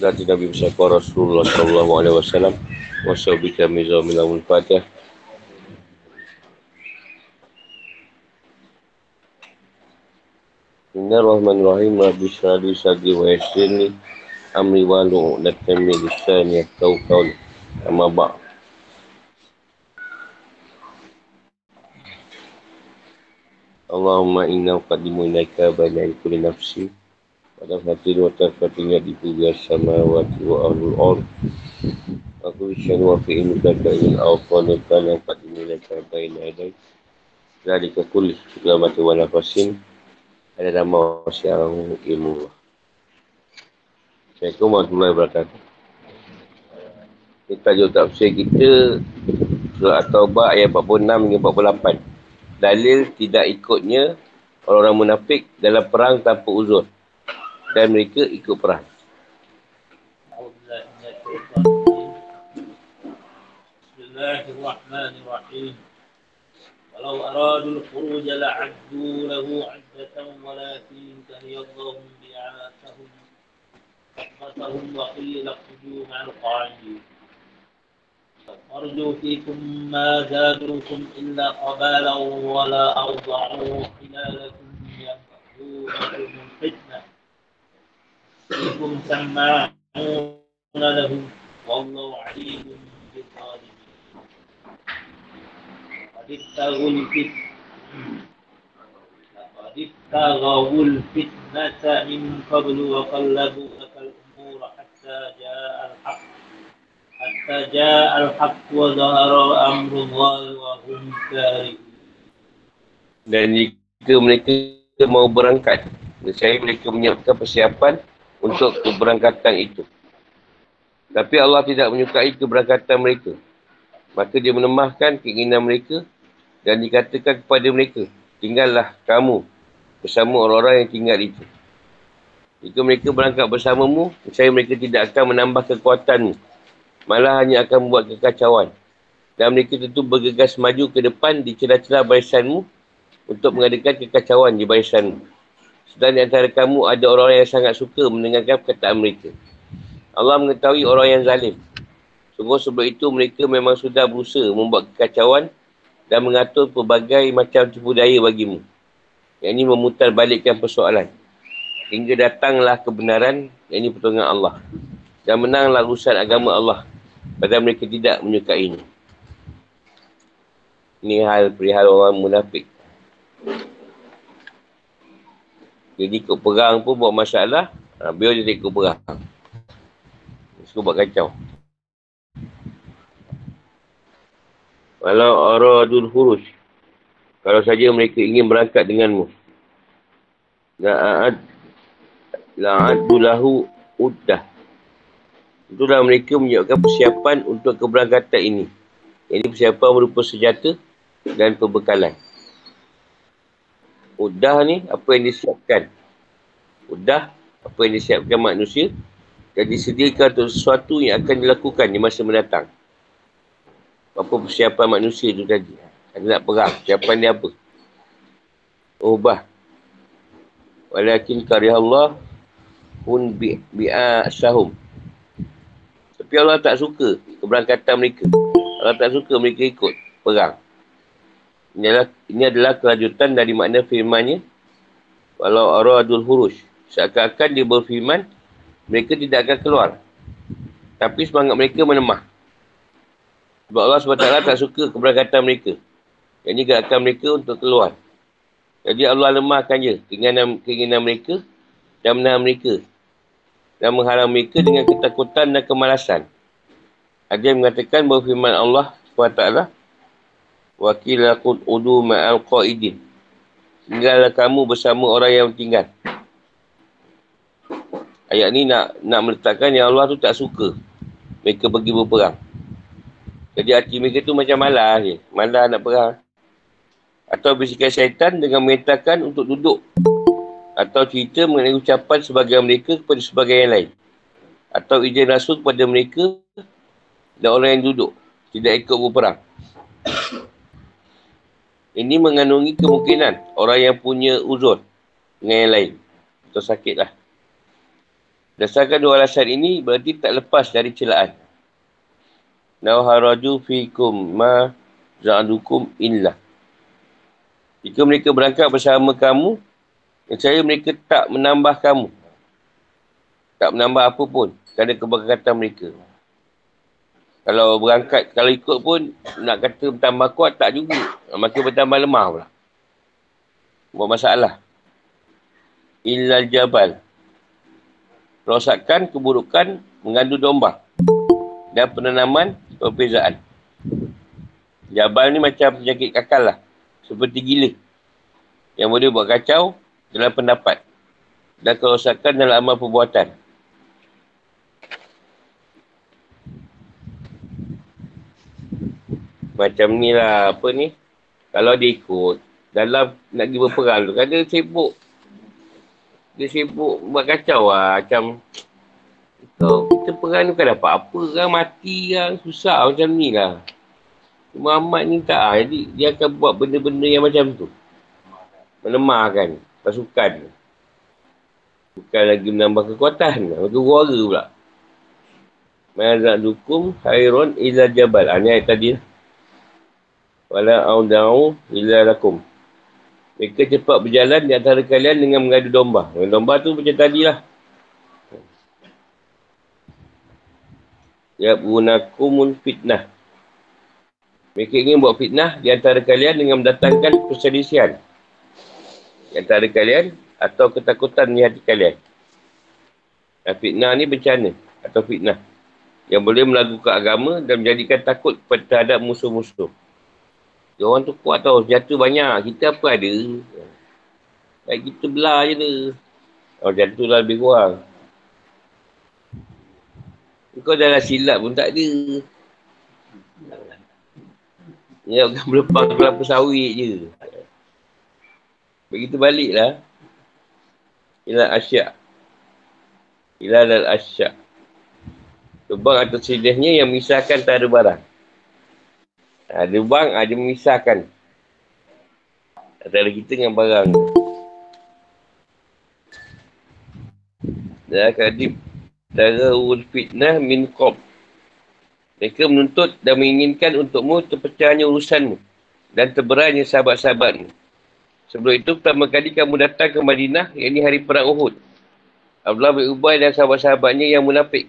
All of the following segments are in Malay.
dan Nabi bersabda Rasulullah sallallahu alaihi wasallam wa sawbika mizamil fatih Inna rahman rahim Rabbi syari syari wa yasirni Amri walu Lakami lisani Kau kau Amma ba' Allahumma inna qadimu ilaika banyak kulli nafsi pada fatir wa tarfatin di kubiya sama wa wa ahlul ard aku isyan wa fi ilmu kata ingin awfan kana qadimu ilaika baina yadai dari kekul segala mati wa nafasin ada nama yang ilmu. Assalamualaikum warahmatullahi wabarakatuh. Kita tajuk tafsir kita surah At-Taubah ayat 46 hingga 48 dalil tidak ikutnya orang-orang munafik dalam perang tanpa uzur dan mereka ikut perang. Bismillahirrahmanirrahim. Walau aradu al-khuruj la'addu lahu 'addatan walakin kaniyallahum bi'atahum fatahum wa qila qudu ma'al qa'idin أرجو فيكم ما زادوكم إلا قبالا ولا أوضعوا خلالكم يمكرونكم الفتنة فيكم سماعون لهم والله عليم بالظالمين قد ابتغوا الفتنة لقد ابتغوا الفتنة من قبل وقلبوا لك الأمور حتى جاء الحق hatta ja'al haqq wa zahara amrullah wa hum karihun. Dan jika mereka mau berangkat, saya mereka menyiapkan persiapan untuk keberangkatan itu. Tapi Allah tidak menyukai keberangkatan mereka. Maka dia menemahkan keinginan mereka dan dikatakan kepada mereka, tinggallah kamu bersama orang-orang yang tinggal itu. Jika mereka berangkat bersamamu, saya mereka tidak akan menambah kekuatanmu malah hanya akan membuat kekacauan. Dan mereka tentu bergegas maju ke depan di celah-celah barisanmu untuk mengadakan kekacauan di barisanmu. Sedang di antara kamu ada orang yang sangat suka mendengarkan perkataan mereka. Allah mengetahui orang yang zalim. Sungguh sebab itu mereka memang sudah berusaha membuat kekacauan dan mengatur pelbagai macam tipu daya bagimu. Yang ini memutar balikkan persoalan. Hingga datanglah kebenaran, yang ini pertolongan Allah. Dan menanglah urusan agama Allah Padahal mereka tidak menyukainya. Ini hal perihal orang munafik. Jadi ikut perang pun buat masalah. Ha, biar dia ikut perang. Suka buat kacau. Walau aradul hurus. Kalau saja mereka ingin berangkat denganmu. La'ad la'adu lahu uddah. Itulah mereka menyiapkan persiapan untuk keberangkatan ini. Ini persiapan berupa senjata dan perbekalan. Udah ni apa yang disiapkan. Udah apa yang disiapkan manusia dan disediakan untuk sesuatu yang akan dilakukan di masa mendatang. Apa persiapan manusia itu tadi. Ada nak perang. Persiapan dia apa? Ubah. Walakin karihallah pun bi'a syahum. Tapi Allah tak suka keberangkatan mereka. Allah tak suka mereka ikut perang. Ini adalah, ini adalah kelanjutan dari makna firmannya. Walau aradul hurush. Seakan-akan dia berfirman, mereka tidak akan keluar. Tapi semangat mereka menemah. Sebab Allah SWT tak suka keberangkatan mereka. Yang ini gerakan mereka untuk keluar. Jadi Allah lemahkan je keinginan, keinginan mereka dan menahan mereka dan menghalang mereka dengan ketakutan dan kemalasan. Ada yang mengatakan bahawa firman Allah SWT Wakilakun udu ma'al qa'idin Tinggallah kamu bersama orang yang tinggal. Ayat ni nak nak meletakkan yang Allah tu tak suka mereka pergi berperang. Jadi hati mereka tu macam malas je. Malas nak perang. Atau bisikan syaitan dengan mengatakan untuk duduk atau cerita mengenai ucapan sebagian mereka kepada sebagian yang lain. Atau izin rasul kepada mereka dan orang yang duduk. Tidak ikut berperang. Ini mengandungi kemungkinan orang yang punya uzur dengan yang lain. Atau sakit lah. Berdasarkan dua alasan ini, berarti tak lepas dari celaan. Nau haraju fikum ma za'adukum illa. Jika mereka berangkat bersama kamu, saya mereka tak menambah kamu. Tak menambah apa pun kerana keberkatan mereka. Kalau berangkat, kalau ikut pun nak kata bertambah kuat, tak juga. Makin bertambah lemah pula. Buat masalah. Illa jabal Rosakan, keburukan, mengandung domba. Dan penanaman, perbezaan. Jabal ni macam penyakit kakal lah. Seperti gila. Yang boleh buat kacau dalam pendapat. Dan kerosakan dalam amal perbuatan. Macam ni lah, apa ni. Kalau dia ikut, dalam nak pergi berperang tu, kan dia sibuk dia sibuk buat kacau lah. Macam kau kita perang ni bukan dapat apa kan. Mati kan. Susah macam ni lah. Muhammad ni tak. Ah, jadi dia akan buat benda-benda yang macam tu. Melemahkan pasukan. Bukan lagi menambah kekuatan. Itu suara pula. Mazak dukum khairun ila jabal. Ha, ni ayat tadi lah. Wala auda'u ila lakum. Mereka cepat berjalan di antara kalian dengan mengadu domba. Dengan domba tu macam tadi lah. Ya bunakumul fitnah. Mereka ingin buat fitnah di antara kalian dengan mendatangkan perselisihan. Di antara kalian atau ketakutan di hati kalian. Dan fitnah ni bencana atau fitnah. Yang boleh melakukan agama dan menjadikan takut terhadap musuh-musuh. Dia orang tu kuat tau. Senjata banyak. Kita apa ada? Baik kita belah je tu. Oh, jatuh lah lebih kurang. Kau dah lah silap pun tak ada. Ya, bukan melepang kelapa sawit je. Begitu balik lah. Ila asyak. Ila dal asyak. Sebab atau sedihnya yang misahkan tak ada barang. Ada bang, ada memisahkan. Antara kita dengan barang. Dan kadib. Tara ul fitnah min qab. Mereka menuntut dan menginginkan untukmu terpecahnya urusanmu. Dan terberanya sahabat-sahabatmu. Sebelum itu, pertama kali kamu datang ke Madinah, yang ini hari perang Uhud. Abdullah bin Ubay dan sahabat-sahabatnya yang munafik.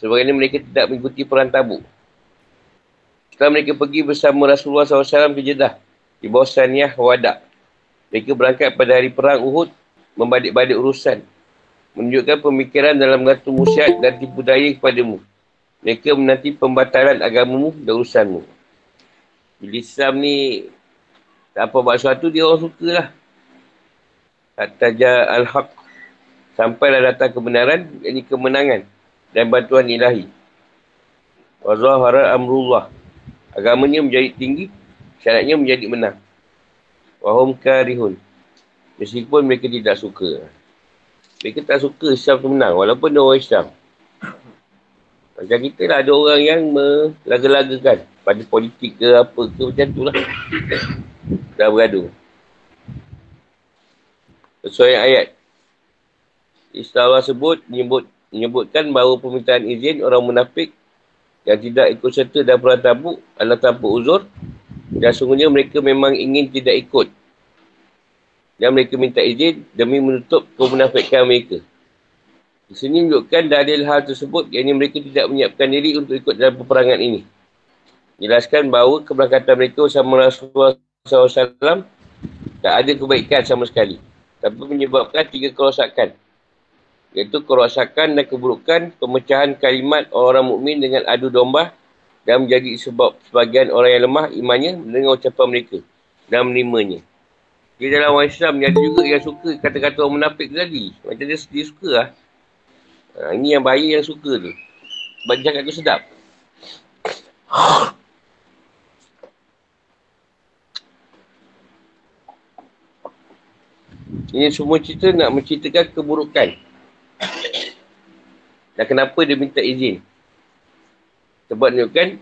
Sebagainya mereka tidak mengikuti perang tabuk. Setelah mereka pergi bersama Rasulullah SAW ke Jeddah, di bawah Saniyah Wadak. Mereka berangkat pada hari perang Uhud, membalik-balik urusan. Menunjukkan pemikiran dalam gantung musyad dan tipu daya kepadamu. Mereka menanti pembatalan agamamu dan urusanmu. Bila Islam ni tak apa buat sesuatu, dia orang suka lah. Hattaja al-haq. Sampailah datang kebenaran, ini kemenangan dan bantuan ilahi. Wazahara amrullah agamanya menjadi tinggi, syaratnya menjadi menang. Wahum karihun. Meskipun mereka tidak suka. Mereka tak suka Islam tu menang, walaupun dia orang Islam. Macam kita lah, ada orang yang melaga-lagakan pada politik ke apa ke, macam tu lah. Dah bergaduh. Sesuai ayat. Islam sebut, menyebut, menyebutkan bahawa permintaan izin orang munafik yang tidak ikut serta dalam perang tabuk adalah tanpa uzur dan sungguhnya mereka memang ingin tidak ikut dan mereka minta izin demi menutup kemunafikan mereka. Di sini menunjukkan dalil hal tersebut yang mereka tidak menyiapkan diri untuk ikut dalam peperangan ini. Jelaskan bahawa keberangkatan mereka bersama Rasulullah SAW tak ada kebaikan sama sekali. Tapi menyebabkan tiga kerosakan iaitu kerosakan dan keburukan pemecahan kalimat orang mukmin dengan adu domba dan menjadi sebab sebagian orang yang lemah imannya mendengar ucapan mereka dan menerimanya. Di dalam orang Islam ada juga yang suka kata-kata orang munafik tadi. Macam dia, dia suka lah. Ha, ini yang bahaya yang suka tu. Sebab dia cakap tu sedap. Ini semua cerita nak menceritakan keburukan dan kenapa dia minta izin? Sebab ni kan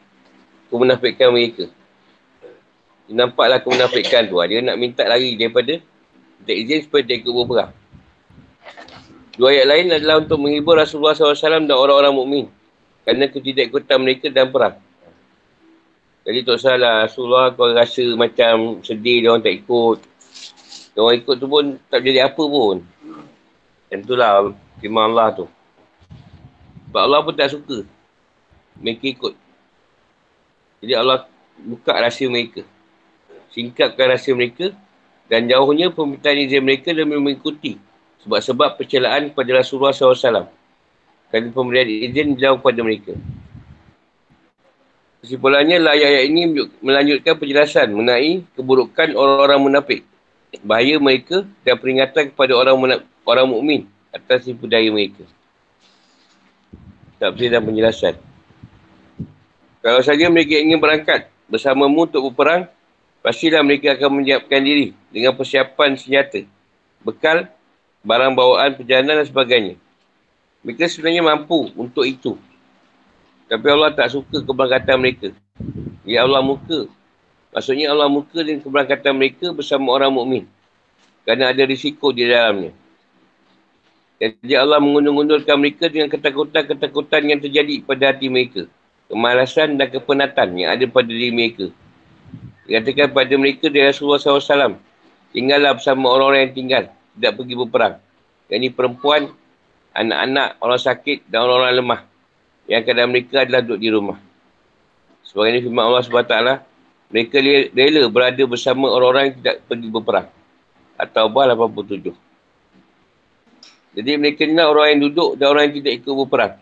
kemunafikan mereka. Dia nampaklah kemunafikan tu. Dia nak minta lari daripada minta izin supaya dia ikut berperang. Dua ayat lain adalah untuk menghibur Rasulullah SAW dan orang-orang mukmin kerana ketidakikutan mereka dalam perang. Jadi tak salah Rasulullah kau rasa macam sedih dia orang tak ikut. Dia orang ikut tu pun tak jadi apa pun. Dan itulah firman Allah tu. Sebab Allah pun tak suka mereka ikut. Jadi Allah buka rahsia mereka. Singkapkan rahsia mereka dan jauhnya permintaan izin mereka dan mengikuti sebab-sebab percelaan pada Rasulullah SAW. Kerana pemberian izin jauh pada mereka. Kesimpulannya, ayat-ayat ini melanjutkan penjelasan mengenai keburukan orang-orang munafik. Bahaya mereka dan peringatan kepada orang orang mukmin atas tipu daya mereka. Tak dan penjelasan. Kalau saja mereka ingin berangkat bersamamu untuk berperang, pastilah mereka akan menyiapkan diri dengan persiapan senjata, bekal barang bawaan perjalanan dan sebagainya. Mereka sebenarnya mampu untuk itu. Tapi Allah tak suka keberangkatan mereka. Ya Allah muka. Maksudnya Allah muka dengan keberangkatan mereka bersama orang mukmin. Kerana ada risiko di dalamnya. Jadi Allah mengundur-undurkan mereka dengan ketakutan-ketakutan yang terjadi pada hati mereka. Kemalasan dan kepenatan yang ada pada diri mereka. Dikatakan pada mereka dari Rasulullah SAW. Tinggallah bersama orang-orang yang tinggal tidak pergi berperang. Yang ini perempuan, anak-anak, orang sakit dan orang-orang lemah. Yang kadang mereka adalah duduk di rumah. Sebagai ini firman Allah SWT, mereka rela berada bersama orang-orang yang tidak pergi berperang. Atau bah 87. Jadi mereka ni orang yang duduk dan orang yang tidak ikut berperang.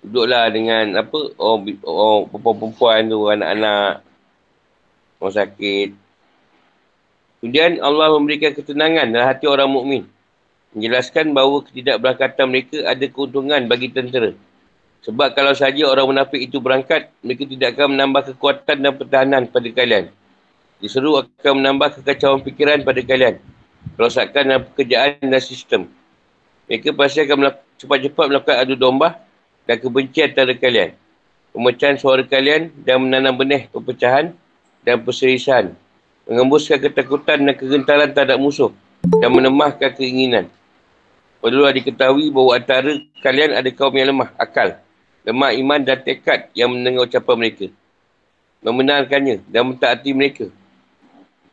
Duduklah dengan apa, orang, orang perempuan tu, anak-anak, orang sakit, Kemudian Allah memberikan ketenangan dalam hati orang mukmin, Menjelaskan bahawa ketidakberangkatan mereka ada keuntungan bagi tentera. Sebab kalau saja orang munafik itu berangkat, mereka tidak akan menambah kekuatan dan pertahanan pada kalian. Diseru akan menambah kekacauan fikiran pada kalian. Perosakan dalam pekerjaan dan sistem. Mereka pasti akan cepat-cepat melakukan adu domba dan kebencian antara kalian. Pemecahan suara kalian dan menanam benih perpecahan dan perserisan mengembuskan ketakutan dan kegentaran terhadap musuh dan menemahkan keinginan. Perlulah diketahui bahawa antara kalian ada kaum yang lemah akal, lemah iman dan tekad yang mendengar ucapan mereka. Membenarkannya dan mentaati mereka.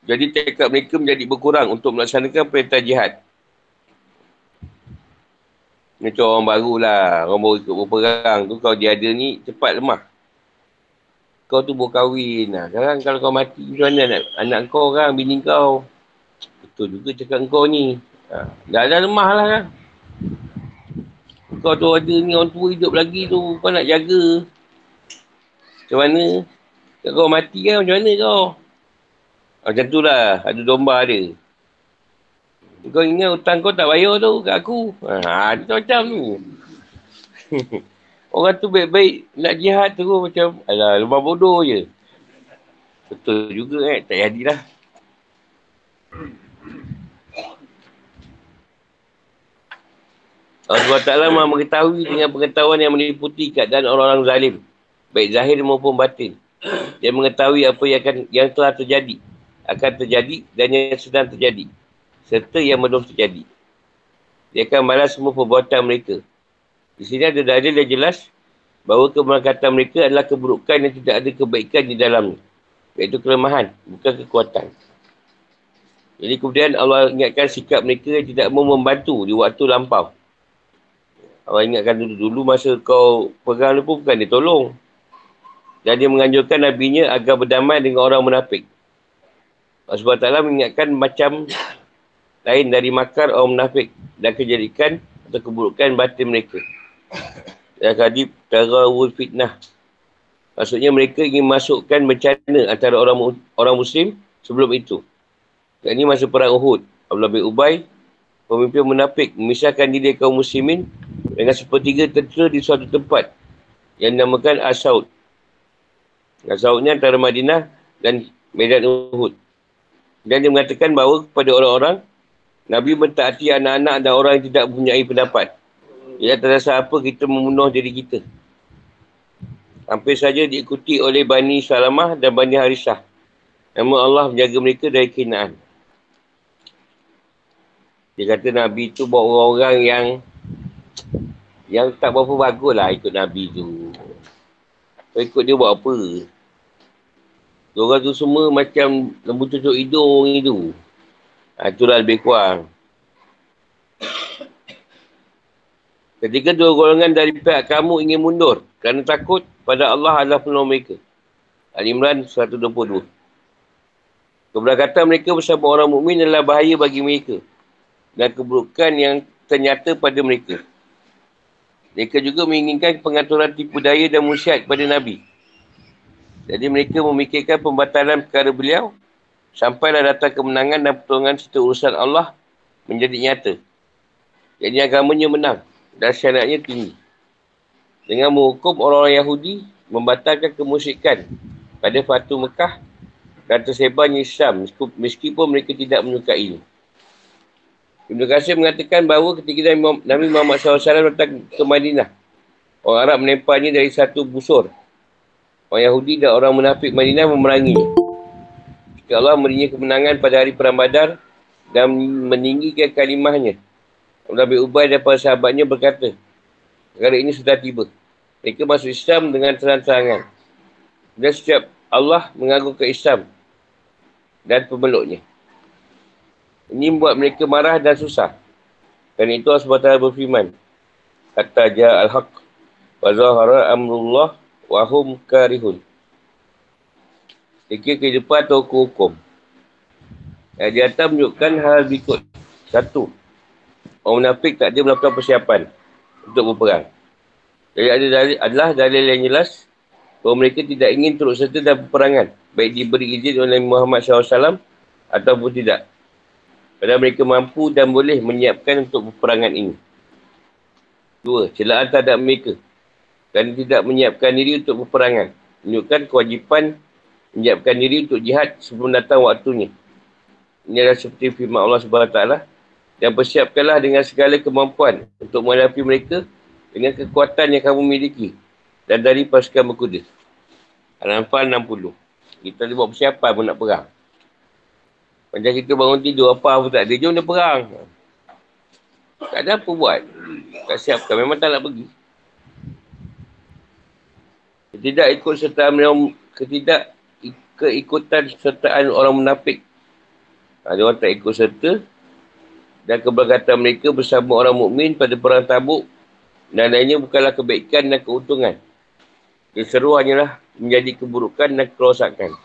Jadi tekad mereka menjadi berkurang untuk melaksanakan perintah jihad. Macam orang baru lah, orang baru ikut berperang tu kalau dia ada ni cepat lemah kau tu baru kahwin lah. Sekarang kalau kau mati, macam mana anak, anak kau kan, bini kau. Betul juga cakap kau ni. Ha. Dah ada lemah lah kan. Kau tu ada ni orang tua hidup lagi tu, kau nak jaga. Macam mana? Kau mati kan, macam mana kau? Macam tu lah, ada domba dia. Kau ingat hutang kau tak bayar tu kat aku. Ha, dia macam tu. Orang tu baik-baik nak jihad tu macam alah lubang bodoh je. Betul juga eh, tak jadilah. Allah SWT maha mengetahui dengan pengetahuan yang meliputi keadaan orang-orang zalim. Baik zahir maupun batin. Dia mengetahui apa yang akan yang telah terjadi. Akan terjadi dan yang sedang terjadi. Serta yang belum terjadi. Dia akan balas semua perbuatan mereka. Di sini ada dalil yang jelas bahawa keberangkatan mereka adalah keburukan yang tidak ada kebaikan di dalamnya. Iaitu kelemahan, bukan kekuatan. Jadi kemudian Allah ingatkan sikap mereka yang tidak mau membantu di waktu lampau. Allah ingatkan dulu-dulu masa kau pegang dia pun bukan dia tolong. Dan dia menganjurkan Nabi-Nya agar berdamai dengan orang munafik. Allah SWT mengingatkan macam lain dari makar orang munafik dan kejadikan atau keburukan batin mereka. Dan kadib tarawul fitnah. Maksudnya mereka ingin masukkan bencana antara orang orang Muslim sebelum itu. Dan ini masa perang Uhud. Abdullah bin Ubay, pemimpin munafik, memisahkan diri kaum muslimin dengan sepertiga tentera di suatu tempat yang dinamakan Asaud. Asaudnya antara Madinah dan Medan Uhud. Dan dia mengatakan bahawa kepada orang-orang, Nabi mentaati anak-anak dan orang yang tidak mempunyai pendapat. Ia terasa apa kita membunuh diri kita. Hampir saja diikuti oleh Bani Salamah dan Bani Harisah. Namun Allah menjaga mereka dari kinaan. Dia kata Nabi tu buat orang-orang yang yang tak berapa bagus lah ikut Nabi tu. Kau ikut dia buat apa? Orang tu semua macam lembu cucuk hidung itu. Ha, itulah lebih kurang. Ketika dua golongan dari pihak kamu ingin mundur kerana takut pada Allah adalah penolong mereka. Al-Imran 122. Keberkatan mereka bersama orang mukmin adalah bahaya bagi mereka dan keburukan yang ternyata pada mereka. Mereka juga menginginkan pengaturan tipu daya dan musyad kepada Nabi. Jadi mereka memikirkan pembatalan perkara beliau sampailah datang kemenangan dan pertolongan serta urusan Allah menjadi nyata. Jadi agamanya menang dan syaratnya tinggi. Dengan menghukum orang-orang Yahudi membatalkan kemusyrikan pada Fatu Mekah dan tersebarnya Islam meskipun mereka tidak menyukai Ibn Qasir mengatakan bahawa ketika Nabi Muhammad SAW datang ke Madinah, orang Arab menempahnya dari satu busur Orang Yahudi dan orang munafik Madinah memerangi. Jika Allah memberinya kemenangan pada hari perang badar dan meninggikan kalimahnya. Nabi Ubay dan para sahabatnya berkata, perkara ini sudah tiba. Mereka masuk Islam dengan terang-terangan. Dan setiap Allah ke Islam dan pemeluknya. Ini membuat mereka marah dan susah. Dan itu Allah SWT berfirman. Kata ja al-haq. Wa zahara amrullah wahum karihun. Fikir kehidupan atau hukum. Yang di atas menunjukkan hal berikut. Satu, orang munafik tak ada melakukan persiapan untuk berperang. Jadi ada dalil, adalah dalil yang jelas bahawa mereka tidak ingin turut serta dalam peperangan. Baik diberi izin oleh Muhammad SAW ataupun tidak. Padahal mereka mampu dan boleh menyiapkan untuk peperangan ini. Dua, celaan terhadap mereka dan tidak menyiapkan diri untuk peperangan. Menunjukkan kewajipan menyiapkan diri untuk jihad sebelum datang waktunya. Ini adalah seperti firman Allah SWT. Dan persiapkanlah dengan segala kemampuan untuk menghadapi mereka dengan kekuatan yang kamu miliki. Dan dari pasukan berkuda. Al-Anfal 60. Kita ada buat persiapan pun nak perang. Macam kita bangun tidur, apa pun tak ada. Jom dia perang. Tak ada apa buat. Tak siapkan. Memang tak nak pergi. Ketidak ikut serta ketidak keikutan sertaan orang munafik. Ha, orang tak ikut serta dan keberkatan mereka bersama orang mukmin pada perang tabuk dan lainnya bukanlah kebaikan dan keuntungan. Keseru hanyalah menjadi keburukan dan kerosakan.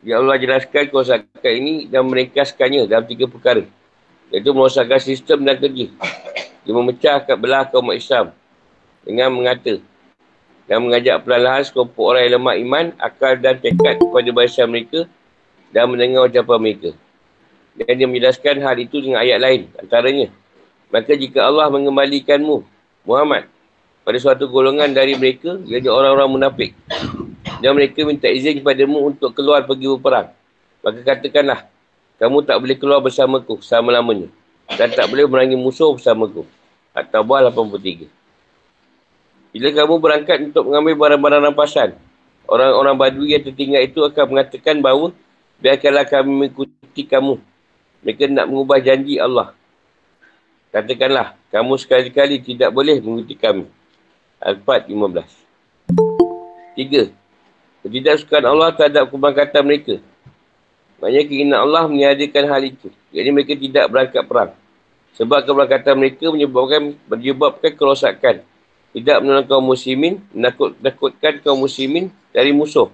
Ya Allah jelaskan kerosakan ini dan meringkaskannya dalam tiga perkara. Iaitu merosakkan sistem dan kerja. Dia memecah belah kaum Islam dengan mengata dan mengajak perlahan sekelompok orang yang lemah iman, akal dan tekad kepada bahasa mereka dan mendengar ucapan mereka. Dan dia menjelaskan hal itu dengan ayat lain antaranya. Maka jika Allah mengembalikanmu, Muhammad, pada suatu golongan dari mereka, jadi orang-orang munafik. Dan mereka minta izin kepadamu untuk keluar pergi berperang. Maka katakanlah, kamu tak boleh keluar bersamaku selama-lamanya. Dan tak boleh merangi musuh bersamaku. At-Tawbah 83. Bila kamu berangkat untuk mengambil barang-barang rampasan, orang-orang badui yang tertinggal itu akan mengatakan bahawa biarkanlah kami mengikuti kamu. Mereka nak mengubah janji Allah. Katakanlah, kamu sekali-kali tidak boleh mengikuti kami. Al-Fat 15. Tiga. Ketidaksukaan Allah terhadap kebangkatan mereka. Maknanya keinginan Allah meniadakan hal itu. Jadi mereka tidak berangkat perang. Sebab keberangkatan mereka menyebabkan, menyebabkan kerosakan tidak menolong kaum muslimin, menakut-nakutkan kaum muslimin dari musuh,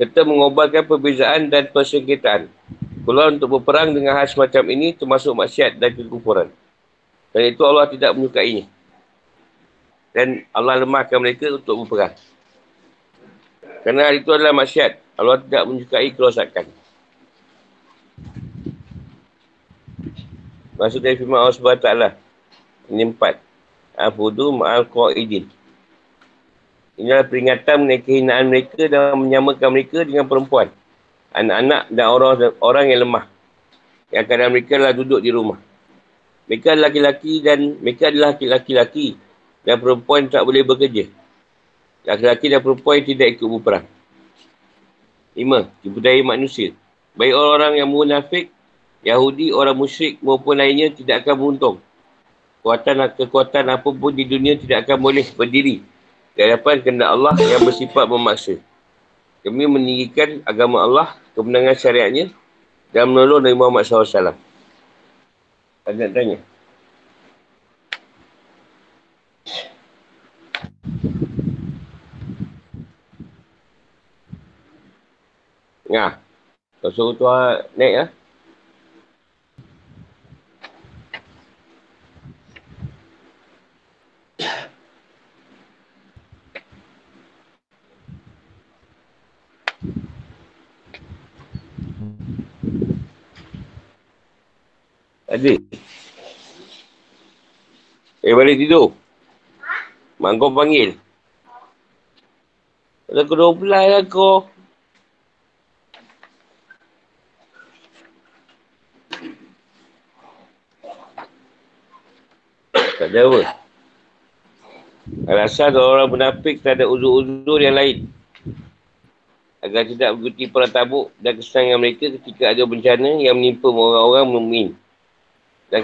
serta mengobarkan perbezaan dan persengketaan. Keluar untuk berperang dengan hal semacam ini termasuk maksiat dan kekufuran. Dan itu Allah tidak menyukainya. Dan Allah lemahkan mereka untuk berperang. Kerana hal itu adalah maksiat. Allah tidak menyukai kerosakan. Maksud dari firman Allah SWT. Ini empat. Afudu ma'al qa'idin. Inilah peringatan mengenai kehinaan mereka dan menyamakan mereka dengan perempuan. Anak-anak dan orang orang yang lemah. Yang kadang mereka adalah duduk di rumah. Mereka adalah laki-laki dan mereka adalah laki-laki dan perempuan tak boleh bekerja. Laki-laki dan perempuan tidak ikut berperang. Lima, tipu daya manusia. Baik orang-orang yang munafik Yahudi, orang musyrik maupun lainnya tidak akan beruntung. Kekuatan kekuatan apa pun di dunia tidak akan boleh berdiri di hadapan kehendak Allah yang bersifat memaksa. Kami meninggikan agama Allah, kemenangan syariatnya dan menolong Nabi Muhammad SAW. Ada nak tanya? Ya. Kau suruh tuan naik ya. Ada. Eh, balik tidur. Mak kau panggil. Kalau kau dua belas lah kau. Tak ada apa. Alasan orang munafik tak ada uzur-uzur yang lain. Agar tidak mengikuti perang tabuk dan kesenangan mereka ketika ada bencana yang menimpa orang-orang mukmin dan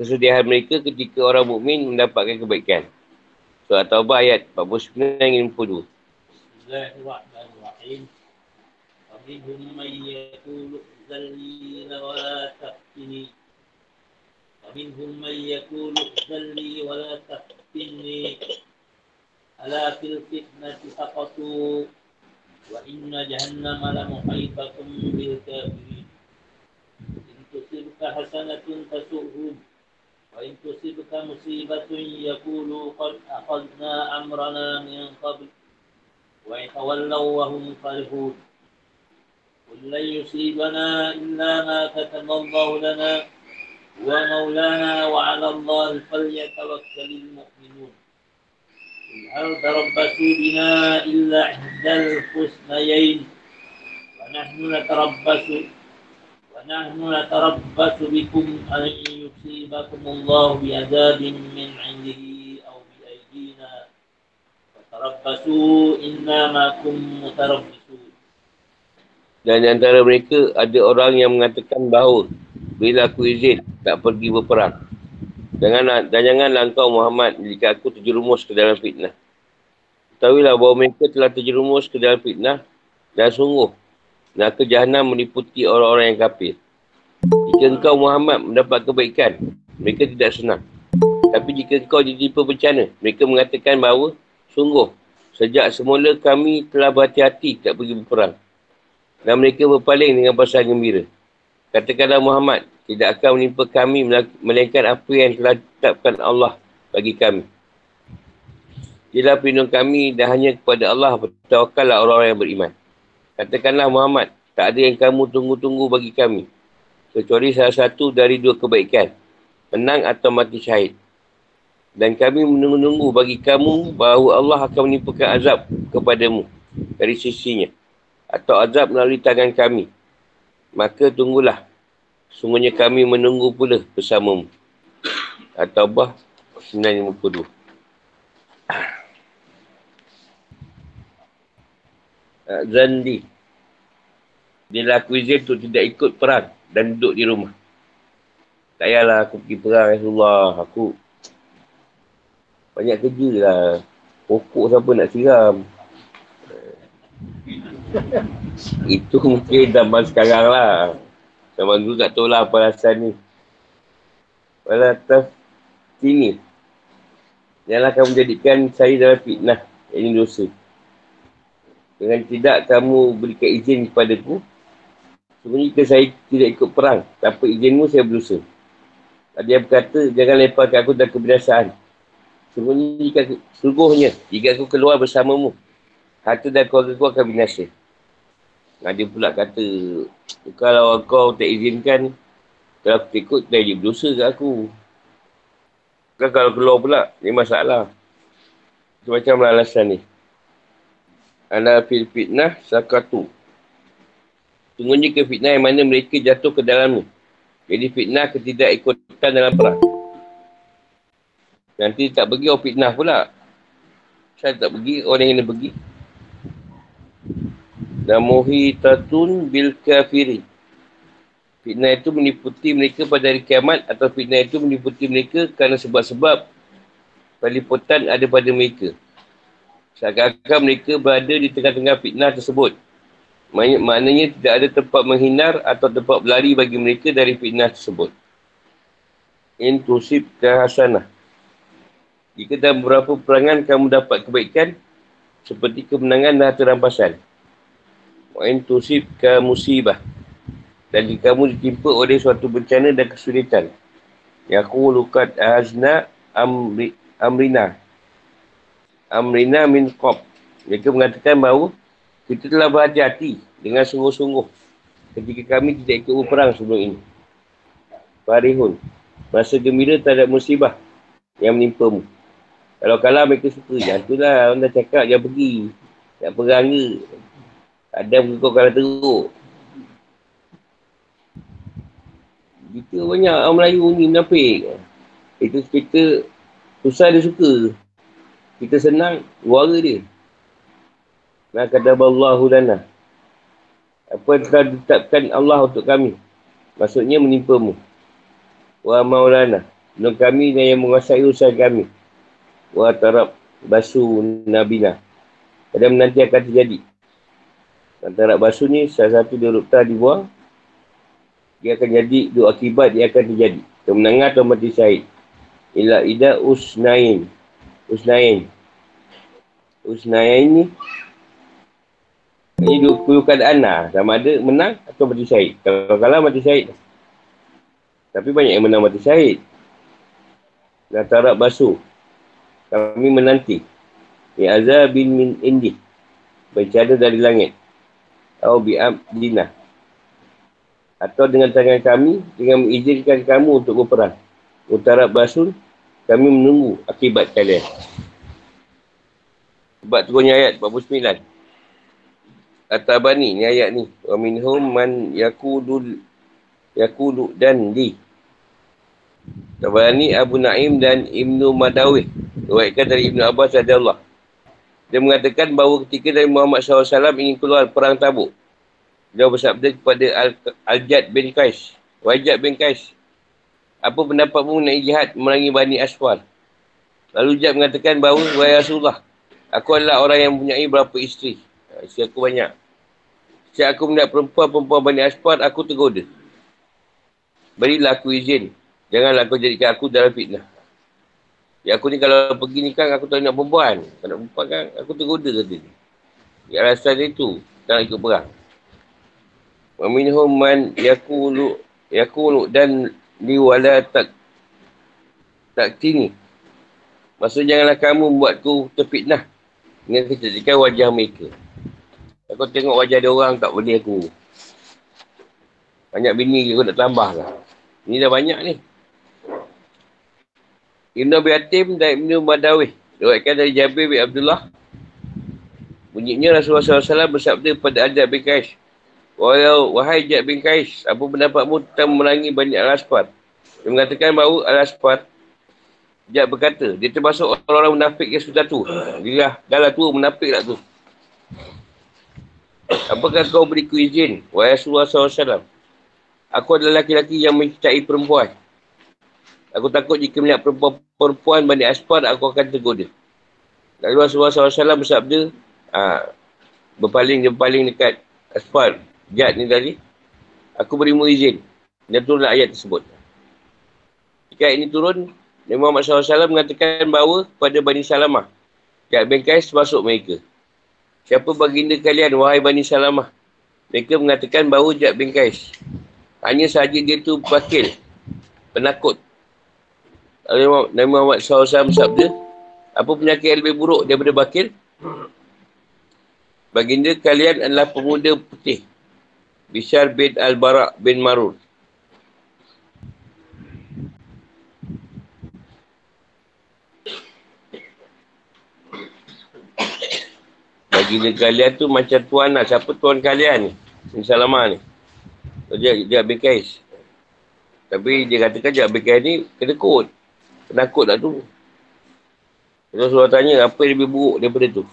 kesedihan mereka ketika orang mukmin mendapatkan kebaikan. Surah Taubah ayat 49 hingga 52. Bismillahirrahmanirrahim. فمنهم من يقول ذلي ولا تفتني ومنهم من يقول ذلي ولا تفتني ألا في الفتنة سقطوا وإن جهنم لمحيطة بالكافرين تصبك حسنة تسؤهم وإن تصبك مصيبة يقولوا قد أخذنا أمرنا من قبل. ويتولوا وهم فرحون. قل لن يصيبنا إلا ما كتب الله لنا ومولانا وعلى الله فليتوكل المؤمنون. هل تربصوا بنا إلا إحدى الحسنيين؟ ونحن نتربص ونحن نتربص بكم أن يصيبكم الله بعذاب من عنده أو بأيدينا فتربصوا إنا معكم متربصون Dan antara mereka ada orang yang mengatakan bahawa bila aku izin tak pergi berperang. Jangan, dan janganlah engkau Muhammad jika aku terjerumus ke dalam fitnah. Ketahuilah bahawa mereka telah terjerumus ke dalam fitnah dan sungguh Neraka jahannam meliputi orang-orang yang kafir. Jika engkau Muhammad mendapat kebaikan, mereka tidak senang. Tapi jika engkau ditimpa bencana, mereka mengatakan bahawa sungguh sejak semula kami telah berhati-hati tak pergi berperang. Dan mereka berpaling dengan pasal gembira. Katakanlah Muhammad, tidak akan menimpa kami melainkan apa yang telah ditetapkan Allah bagi kami. Jelah pelindung kami dan hanya kepada Allah bertawakallah orang-orang yang beriman. Katakanlah Muhammad, tak ada yang kamu tunggu-tunggu bagi kami. Kecuali salah satu dari dua kebaikan. Menang atau mati syahid. Dan kami menunggu-nunggu bagi kamu bahawa Allah akan menimpakan azab kepadamu dari sisinya. Atau azab melalui tangan kami. Maka tunggulah. Semuanya kami menunggu pula bersamamu. Atau bah 952. Zandi. Dia laku izin untuk tidak ikut perang dan duduk di rumah. Tak payahlah aku pergi perang Rasulullah. Aku banyak kerja lah. Pokok siapa nak siram. Itu mungkin zaman sekarang lah. Zaman dulu tak tahu lah apa alasan ni. Pada atas sini. Janganlah kamu jadikan saya dalam fitnah. Ini dosa. Dengan tidak kamu berikan izin kepada ku, Sebenarnya jika saya tidak ikut perang, tanpa izinmu saya berusaha. Yang berkata, jangan lemparkan aku dalam kebinasaan. Sebenarnya jika sungguhnya, jika aku keluar bersamamu, harta dan keluarga aku akan binasa. Ada pula kata, kalau kau tak izinkan, kalau aku ikut, dia jadi berdosa ke aku. Kan kalau keluar pula, ni masalah. Macam alasan ni. Anda fitnah sakatu. Sungguhnya ke fitnah yang mana mereka jatuh ke dalamnya. Jadi fitnah ketidakikutan dalam perang. Nanti tak pergi orang fitnah pula. Saya tak pergi, orang yang kena pergi. Dan muhitatun bil kafiri. Fitnah itu meniputi mereka pada hari kiamat atau fitnah itu meniputi mereka kerana sebab-sebab peliputan ada pada mereka. Seakan-akan mereka berada di tengah-tengah fitnah tersebut. Maknanya tidak ada tempat menghinar atau tempat berlari bagi mereka dari fitnah tersebut. Intusib kehasanah. Jika dalam beberapa perangan kamu dapat kebaikan, seperti kemenangan dan harta rampasan. Wa'in tusib ke musibah. Dan jika kamu ditimpa oleh suatu bencana dan kesulitan. Yaku lukat azna amri, amrina. Amrina min qab. Mereka mengatakan bahawa kita telah berhati-hati dengan sungguh-sungguh ketika kami tidak ikut berperang sebelum ini. Farihun. Masa gembira terhadap musibah yang menimpa mu. Kalau kalah mereka suka. Yang tu lah. Orang dah cakap jangan pergi. Nak perang ke. Ada kau kalah teruk. Kita banyak orang Melayu ni menapik. Itu kita susah dia suka. Kita senang, suara dia. Nah kata Allahu lana. Apa yang telah ditetapkan Allah untuk kami. Maksudnya menimpa mu. Wa maulana. Menurut kami yang menguasai usaha kami. Wa tarab basu nabina. Pada nanti akan terjadi. Antara basu ni salah satu dia rupta dibuang dia akan jadi dua akibat dia akan terjadi. Kemenangan atau mati syahid. Ila ida usnain. Usnain. Usnain ni ini dua, dua keadaan lah. Sama ada menang atau mati syahid. Kalau kalah mati syahid. Tapi banyak yang menang mati syahid. Dan tarab basuh. Kami menanti. Ya azab bin min indi. Bencana dari langit. Atau bi'ab dinah atau dengan tangan kami dengan mengizinkan kamu untuk berperang. Utara basun, kami menunggu akibat kalian. Sebab turunnya ayat 49. Atabani ni ayat ni. Wa minhum man yakudul yakudu dan di. Tabani Abu Naim dan Ibnu Madawih. Dewaikan dari Ibnu Abbas Allah. Dia mengatakan bahawa ketika dari Muhammad SAW ingin keluar perang tabuk. Dia bersabda kepada Al-Jad bin Qais. Wajad bin Qais. Apa pendapatmu mengenai jihad merangi Bani Aswal? Lalu Jad mengatakan bahawa, Wahai Rasulullah, aku adalah orang yang mempunyai berapa isteri. Ha, isteri aku banyak. Sejak aku melihat perempuan-perempuan Bani Aswal, aku tergoda. Berilah aku izin. Janganlah kau jadikan aku dalam fitnah. Ya aku ni kalau pergi ni kan aku tak nak perempuan. Kalau nak perempuan kan aku tergoda kata dia. Ya rasa dia tu. Tak nak ikut perang. Wa minhum man yakulu yakulu dan liwala tak tak tini. Maksudnya janganlah kamu buatku terfitnah dengan kecantikan wajah mereka. Aku tengok wajah dia orang tak boleh aku. Banyak bini aku nak tambah lah. Ini dah banyak ni. Ibn Abi Hatim dan Ibn Madawih. Dewaikan dari Jabir bin Abdullah. Bunyinya Rasulullah SAW bersabda pada Adab bin Qais. Walau wahai Jad bin Kais, apa pendapatmu tentang memerangi Bani Al-Asfar? Dia mengatakan bahawa Al-Asfar, Jad berkata, dia termasuk orang-orang munafik yang sudah tu. Dia dah lah tua munafik lah tu. Apakah kau beriku izin, wahai Rasulullah SAW? Aku adalah laki-laki yang mencintai perempuan. Aku takut jika melihat perempuan-perempuan Bani Asfar, aku akan tergoda. Lalu Rasulullah SAW bersabda, ah, berpaling, dia berpaling dekat Asfar. Jad ni tadi, aku berimu izin. Dan turunlah ayat tersebut. Jika ini turun, Nabi Muhammad SAW mengatakan bahawa pada Bani Salamah, Jad bin Qais masuk mereka. Siapa baginda kalian, wahai Bani Salamah? Mereka mengatakan bahawa Jad bin Qais. Hanya sahaja dia tu bakil, penakut. Nabi Muhammad SAW bersabda, apa penyakit yang lebih buruk daripada bakil? Baginda kalian adalah pemuda putih. Bishar bin Al-Bara' bin Marur. Dia kalian tu macam tuan lah. Siapa tuan kalian ni? Bin Salamah ni. Dia, dia Abin Kais. Tapi dia katakan dia Abin Kais ni kedekut. Penakut lah tu. Kalau suruh tanya apa yang lebih buruk daripada tu.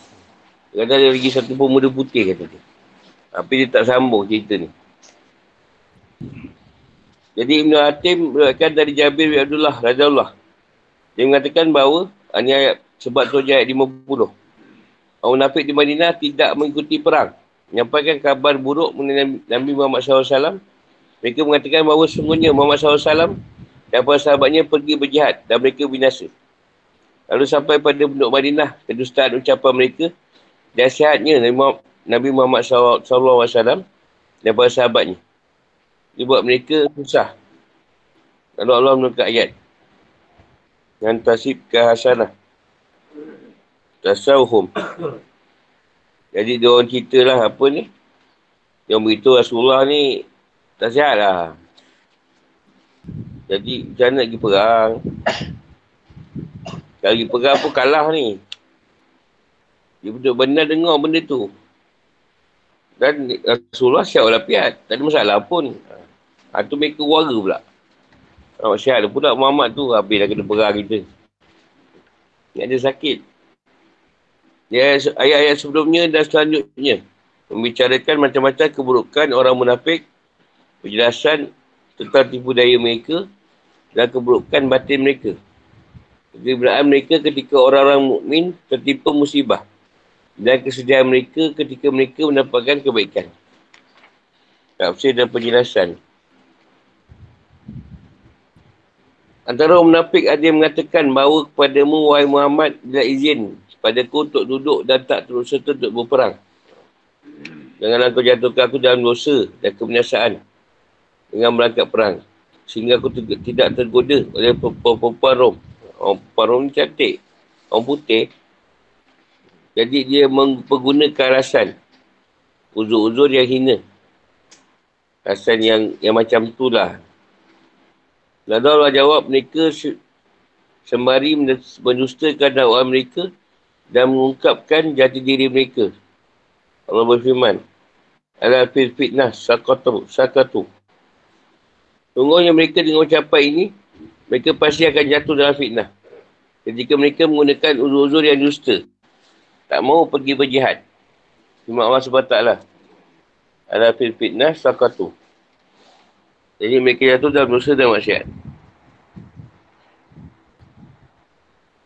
Dia kata dia lagi satu pemuda putih kata dia. Tapi dia tak sambung cerita ni. Jadi Ibn Hatim berkata dari Jabir bin Abdullah Rasulullah. Dia mengatakan bahawa ini ayat sebab tu ayat 50. Orang munafik di Madinah tidak mengikuti perang. Menyampaikan kabar buruk mengenai Nabi Muhammad SAW. Mereka mengatakan bahawa sungguhnya Muhammad SAW dan para sahabatnya pergi berjihad dan mereka binasa. Lalu sampai pada penduduk Madinah, kedustaan ucapan mereka dan sihatnya Nabi Muhammad SAW dan para sahabatnya. Dia buat mereka susah. Lalu Allah menukar ayat. Yang tasib ke hasanah. Tasawhum. Jadi dia orang cerita lah apa ni. Yang beritahu Rasulullah ni tak sihat lah. Jadi macam mana pergi perang? Kalau pergi perang pun kalah ni. Dia betul benar dengar benda tu. Dan Rasulullah siap walafiat. Tak ada masalah pun. Ha, tu mereka warga pula. Oh, sihat pula Muhammad tu habis dah kena perang kita. Ni ada sakit. Ya, ayat-ayat sebelumnya dan selanjutnya. Membicarakan macam-macam keburukan orang munafik. Penjelasan tentang tipu daya mereka dan keburukan batin mereka. Kegembiraan mereka ketika orang-orang mukmin tertipu musibah dan kesedihan mereka ketika mereka mendapatkan kebaikan. Tafsir dan penjelasan. Antara orang munafik ada yang mengatakan bahawa kepadamu wahai Muhammad tidak izin kepadaku untuk duduk dan tak terus serta untuk berperang. Janganlah kau jatuhkan aku dalam dosa dan kebinasaan dengan berangkat perang sehingga aku tidak tergoda oleh perempuan Rom. Perempuan Rom ni cantik. Orang putih. Jadi dia menggunakan alasan. Uzur-uzur yang hina. Alasan yang yang macam tu lah. Allah jawab mereka sembari mendustakan dakwah mereka dan mengungkapkan jati diri mereka. Allah berfirman. Ala fil fitnah sakatu. sakatu. Sungguhnya mereka dengan ucapan ini, mereka pasti akan jatuh dalam fitnah. Ketika mereka menggunakan uzur-uzur yang dusta. Tak mau pergi berjihad. Cuma Allah SWT. Ada fil fitnah sakatu. Jadi mereka jatuh dalam dosa dan maksiat.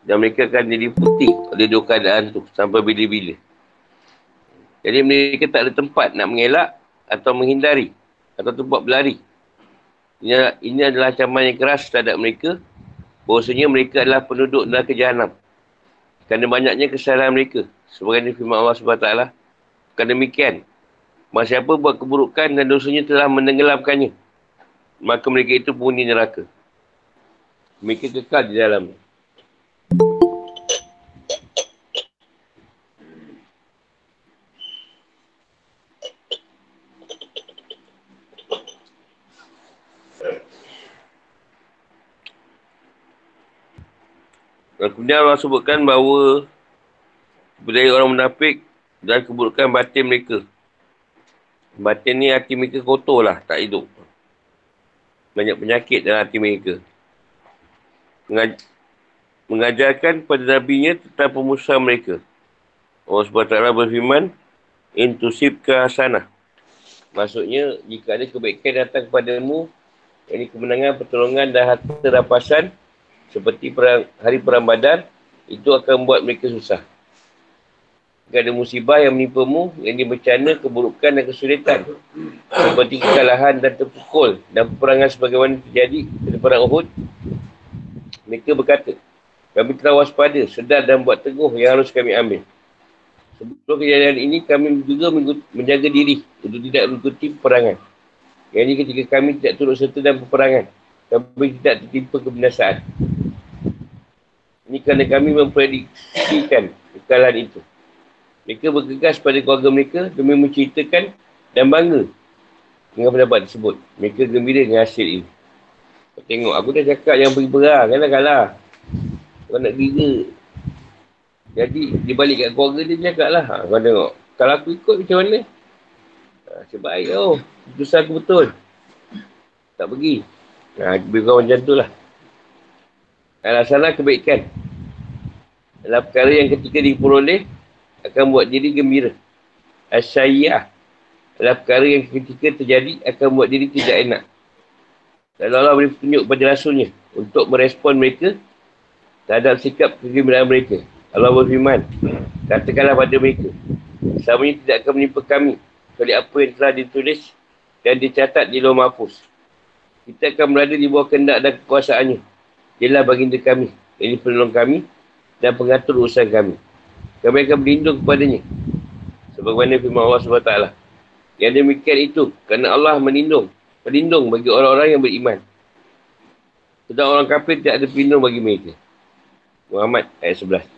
Dan mereka akan jadi putih oleh dua keadaan tu sampai bila-bila. Jadi mereka tak ada tempat nak mengelak atau menghindari atau tempat berlari ini, ini adalah ancaman yang keras terhadap mereka. Bahawasanya mereka adalah penduduk dalam kejahanam. Kerana banyaknya kesalahan mereka. Sebagai firman Allah SWT. Bukan demikian. Masa siapa buat keburukan dan dosanya telah menenggelamkannya. Maka mereka itu penghuni neraka. Mereka kekal di dalamnya. Kemudian Allah sebutkan bahawa budaya orang munafik dan keburukan batin mereka. Batin ni hati mereka kotor lah, tak hidup. Banyak penyakit dalam hati mereka. Mengaj- mengajarkan pada Nabi-Nya tentang pemusaha mereka. Allah SWT berfirman, Intusib ke hasanah. Maksudnya, jika ada kebaikan datang kepadamu, ini kemenangan, pertolongan dan harta rapasan, seperti perang, hari perang badar, itu akan membuat mereka susah. Jika ada musibah yang menimpamu, yang dia keburukan dan kesulitan. Seperti kekalahan dan terpukul dan peperangan sebagaimana terjadi pada perang Uhud. Mereka berkata, kami telah waspada, sedar dan buat teguh yang harus kami ambil. Sebelum kejadian ini, kami juga menjaga diri untuk tidak mengikuti peperangan. Yang ini ketika kami tidak turut serta dalam peperangan, kami tidak tertimpa kebinasaan. Ini kerana kami memprediksikan kekalahan itu. Mereka bergegas pada keluarga mereka demi menceritakan dan bangga dengan pendapat tersebut. Mereka gembira dengan hasil ini. Kau tengok, aku dah cakap yang perang. Kan kalah. Kau nak gila. Jadi, dia balik kat keluarga dia, dia cakap lah. Ha, kau tengok. Kalau aku ikut macam mana? Ha, sebaik oh. Keputusan aku betul. Tak pergi. Ha, lebih kurang macam tu lah. Alasanlah kebaikan. Adalah perkara yang ketika diperoleh akan buat diri gembira. Asyayah adalah perkara yang ketika terjadi akan buat diri tidak enak. Dan Allah beri petunjuk kepada Rasulnya untuk merespon mereka terhadap sikap kegembiraan mereka. Allah berfirman, katakanlah pada mereka, selama ini tidak akan menimpa kami, kecuali apa yang telah ditulis dan dicatat di luar mahfuz. Kita akan berada di bawah kendak dan kekuasaannya. Ialah baginda kami, ini penolong kami dan pengatur urusan kami. Kami akan berlindung kepadanya. Sebagaimana firman Allah SWT. Yang demikian itu, kerana Allah melindung, pelindung bagi orang-orang yang beriman. Sedang orang kafir tidak ada pelindung bagi mereka. Muhammad ayat 11.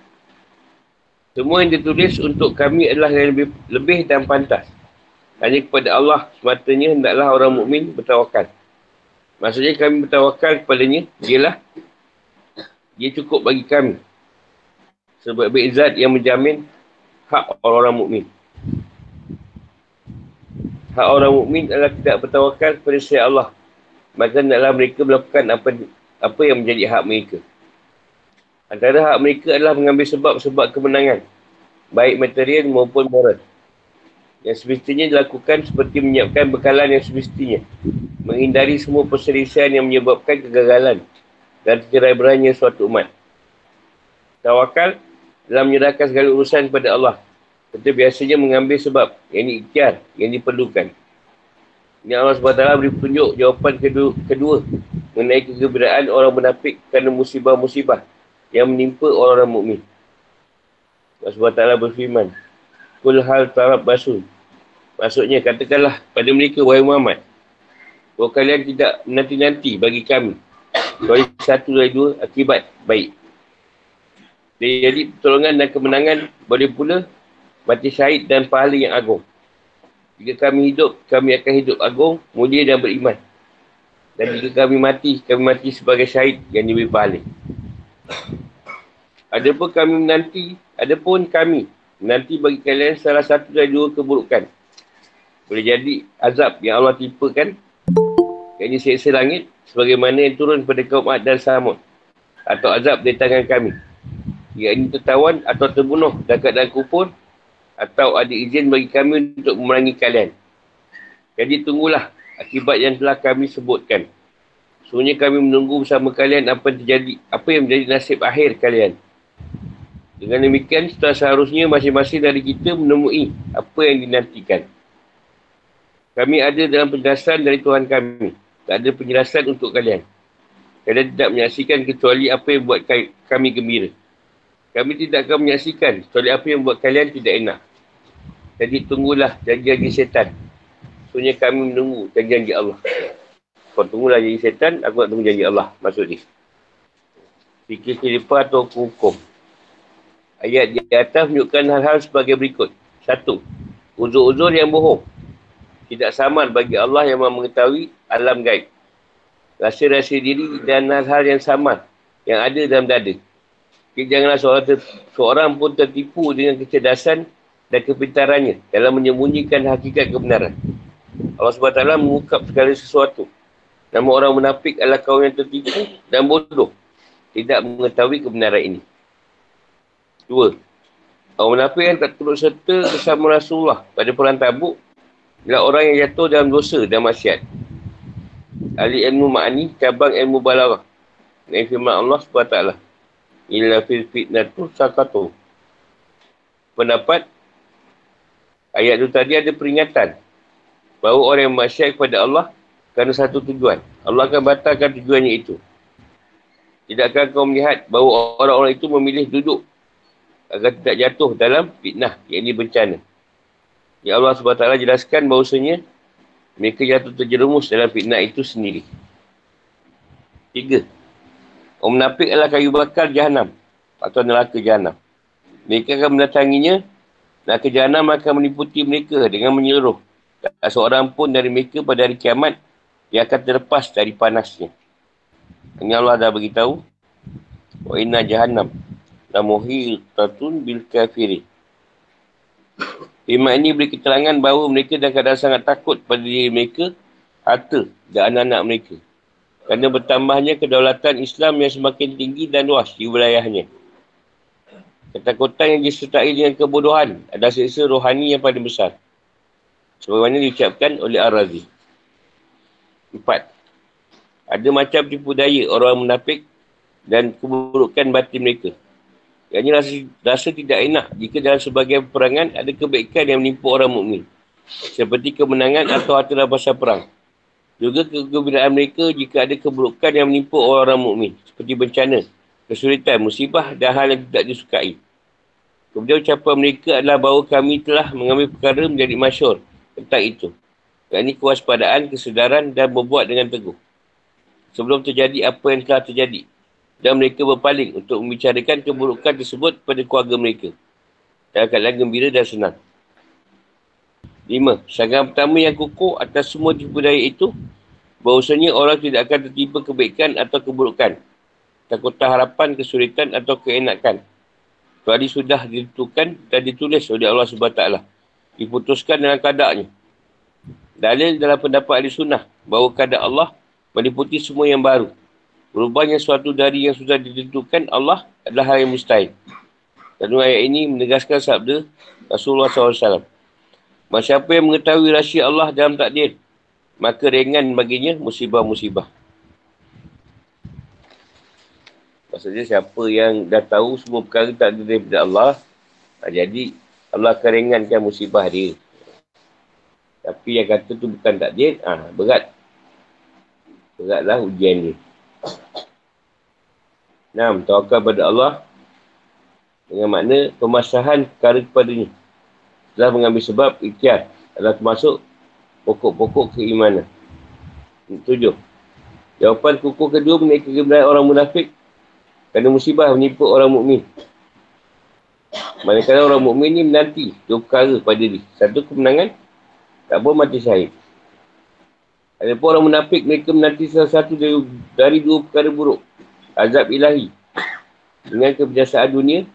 Semua yang ditulis untuk kami adalah yang lebih, lebih dan pantas. Hanya kepada Allah sematanya hendaklah orang mukmin bertawakal. Maksudnya kami bertawakal kepadanya, dialah dia cukup bagi kami. Sebab zat yang menjamin hak orang-orang mukmin. Hak orang mukmin adalah tidak bertawakal kepada saya Allah. Maka hendaklah mereka melakukan apa apa yang menjadi hak mereka. Antara hak mereka adalah mengambil sebab-sebab kemenangan. Baik material maupun moral. Yang semestinya dilakukan seperti menyiapkan bekalan yang semestinya. Menghindari semua perselisihan yang menyebabkan kegagalan dan cerai beranya suatu umat. Tawakal dalam menyerahkan segala urusan kepada Allah. Kita biasanya mengambil sebab yang ikhtiar, yang diperlukan. Ini Allah SWT beri petunjuk jawapan kedua, kedua mengenai kegembiraan orang menapik kerana musibah-musibah yang menimpa orang-orang mukmin. Allah SWT berfirman, Kul hal tarab basun. Maksudnya, katakanlah pada mereka, wahai Muhammad, bahawa kalian tidak nanti-nanti bagi kami. Kecuali satu dari dua akibat baik. Jadi pertolongan dan kemenangan boleh pula mati syahid dan pahala yang agung. Jika kami hidup, kami akan hidup agung, mulia dan beriman. Dan jika kami mati, kami mati sebagai syahid yang lebih pahala. Ada pun kami menanti, ada pun kami menanti bagi kalian salah satu dari dua keburukan. Boleh jadi azab yang Allah tipakan, ini seksa langit, sebagaimana yang turun pada kaum Ad dan Samud. Atau azab dari tangan kami. Ini tertawan atau terbunuh dan keadaan kupur, atau ada izin bagi kami untuk memerangi kalian. Jadi tunggulah akibat yang telah kami sebutkan. Sebenarnya kami menunggu bersama kalian apa yang terjadi, apa yang menjadi nasib akhir kalian. Dengan demikian, setelah seharusnya masing-masing dari kita menemui apa yang dinantikan. Kami ada dalam penjelasan dari Tuhan kami. Tak ada penjelasan untuk kalian. Kalian tidak menyaksikan kecuali apa yang buat kami gembira. Kami tidak akan menyaksikan kecuali apa yang buat kalian tidak enak. Jadi tunggulah janji-janji setan. Sebenarnya kami menunggu janji-janji Allah. Kau tunggulah janji setan, aku nak tunggu janji Allah. Maksud ni. Fikir kelipar atau hukum. Ayat di atas menunjukkan hal-hal sebagai berikut. Satu, uzur-uzur yang bohong. Tidak sama bagi Allah yang mengetahui alam gaib. Rasa-rasa diri dan hal-hal yang sama yang ada dalam dada. Janganlah seorang, ter- seorang pun tertipu dengan kecerdasan dan kepintarannya dalam menyembunyikan hakikat kebenaran. Allah SWT mengungkap segala sesuatu. Nama orang munafik adalah kaum yang tertipu dan bodoh. Tidak mengetahui kebenaran ini. Dua. Orang munafik yang tak turut serta bersama Rasulullah pada perang tabuk ialah orang yang jatuh dalam dosa dan maksiat. Ahli ilmu ma'ani, cabang ilmu balarah. Dan firman Allah SWT. Ila fil fitnatu sakatu. Pendapat ayat itu tadi ada peringatan bahawa orang yang maksiat kepada Allah kerana satu tujuan. Allah akan batalkan tujuannya itu. Tidakkah kau melihat bahawa orang-orang itu memilih duduk agar tidak jatuh dalam fitnah, yang ini bencana. Ya Allah SWT jelaskan bahawasanya mereka jatuh terjerumus dalam fitnah itu sendiri. Tiga. Orang menapik adalah kayu bakar jahanam atau neraka jahanam. Mereka akan mendatanginya neraka jahanam akan meniputi mereka dengan menyeluruh. Tak seorang pun dari mereka pada hari kiamat yang akan terlepas dari panasnya. Ini Allah dah beritahu. Wa inna jahannam lamuhitatun bil kafiri. Iman ini beri keterangan bahawa mereka dah kadang sangat takut pada diri mereka, harta dan anak-anak mereka. Kerana bertambahnya kedaulatan Islam yang semakin tinggi dan luas di wilayahnya. Ketakutan yang disertai dengan kebodohan adalah seksa rohani yang paling besar. Sebagaimana diucapkan oleh Ar-Razi. Empat. Ada macam tipu daya orang munafik dan keburukan batin mereka. Ini rasa, rasa tidak enak jika dalam sebagian perangan ada kebaikan yang menimpa orang mukmin, Seperti kemenangan atau harta rampasan perang. Juga kegembiraan mereka jika ada keburukan yang menimpa orang mukmin, Seperti bencana, kesulitan, musibah dan hal yang tidak disukai. Kemudian ucapan mereka adalah bahawa kami telah mengambil perkara menjadi masyur tentang itu. Yang ini kewaspadaan, kesedaran dan berbuat dengan teguh. Sebelum terjadi apa yang telah terjadi. Dan mereka berpaling untuk membicarakan keburukan tersebut pada keluarga mereka. Dalam keadaan gembira dan senang. Lima, sanggahan pertama yang kukuh atas semua tipu daya itu, bahawasanya orang tidak akan tertipu kebaikan atau keburukan. Takutan harapan, kesulitan atau keenakan. Kecuali sudah ditentukan dan ditulis oleh Allah SWT. Diputuskan dalam kadarnya. Dalil dalam pendapat ahli sunnah bahawa kadar Allah meliputi semua yang baru. Berubahnya suatu dari yang sudah ditentukan Allah adalah hal yang mustahil. Dan ayat ini menegaskan sabda Rasulullah SAW. Siapa yang mengetahui rahsia Allah dalam takdir, maka ringan baginya musibah-musibah. Maksudnya siapa yang dah tahu semua perkara tak ada daripada Allah, jadi Allah akan ringankan musibah dia. Tapi yang kata tu bukan takdir, ah ha, berat. Beratlah ujian ni. Enam, tawakal pada Allah dengan makna pemasahan perkara kepadanya. Setelah mengambil sebab ikhtiar adalah termasuk pokok-pokok keimanan. Tujuh. Jawapan kukuh kedua menaik kegembiraan orang munafik kerana musibah menimpa orang mukmin. Manakala orang mukmin ni menanti dua perkara pada dia. Satu kemenangan, tak boleh mati syahid. Ada pun orang munafik mereka menanti salah satu dari, dari dua perkara buruk. Azab ilahi. Dengan kebiasaan dunia.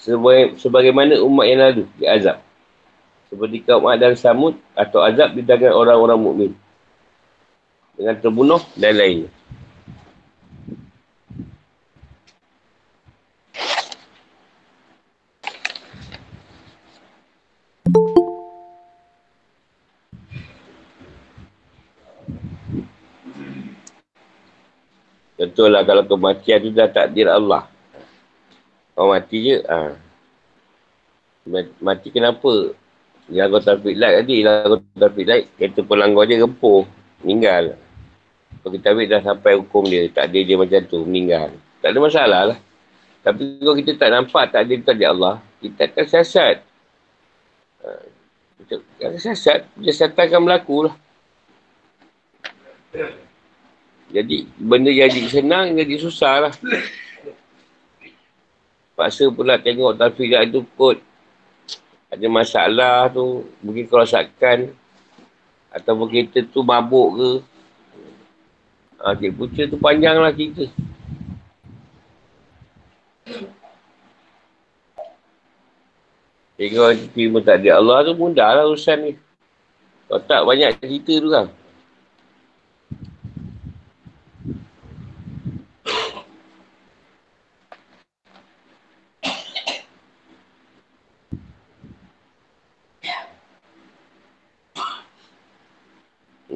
Sebagai, sebagaimana umat yang lalu azab. Seperti kaum Ad dan Samud atau azab di tangan orang-orang mukmin Dengan terbunuh dan lainnya. Tentulah kalau kematian tu dah takdir Allah. Kau mati je. Ha. Mati kenapa? Yang kau traffic light tadi. Yang kau traffic light. Kereta pelanggar je rempuh. Meninggal. Kalau kita ambil dah sampai hukum dia. Takdir dia macam tu. Meninggal. Tak ada masalah lah. Tapi kalau kita tak nampak takdir takdir Allah. Kita akan siasat. Ha. Kita akan siasat. Siasatan akan berlaku lah. Jadi benda jadi senang jadi susah lah. Paksa pula tengok tafikat tu kot. Ada masalah tu. Mungkin kerosakan. Atau kereta tu mabuk ke. Ha, cik puca tu panjang lah kita. Tengok terima tak ada Allah tu mudah lah urusan ni. Kalau tak banyak cerita tu kan.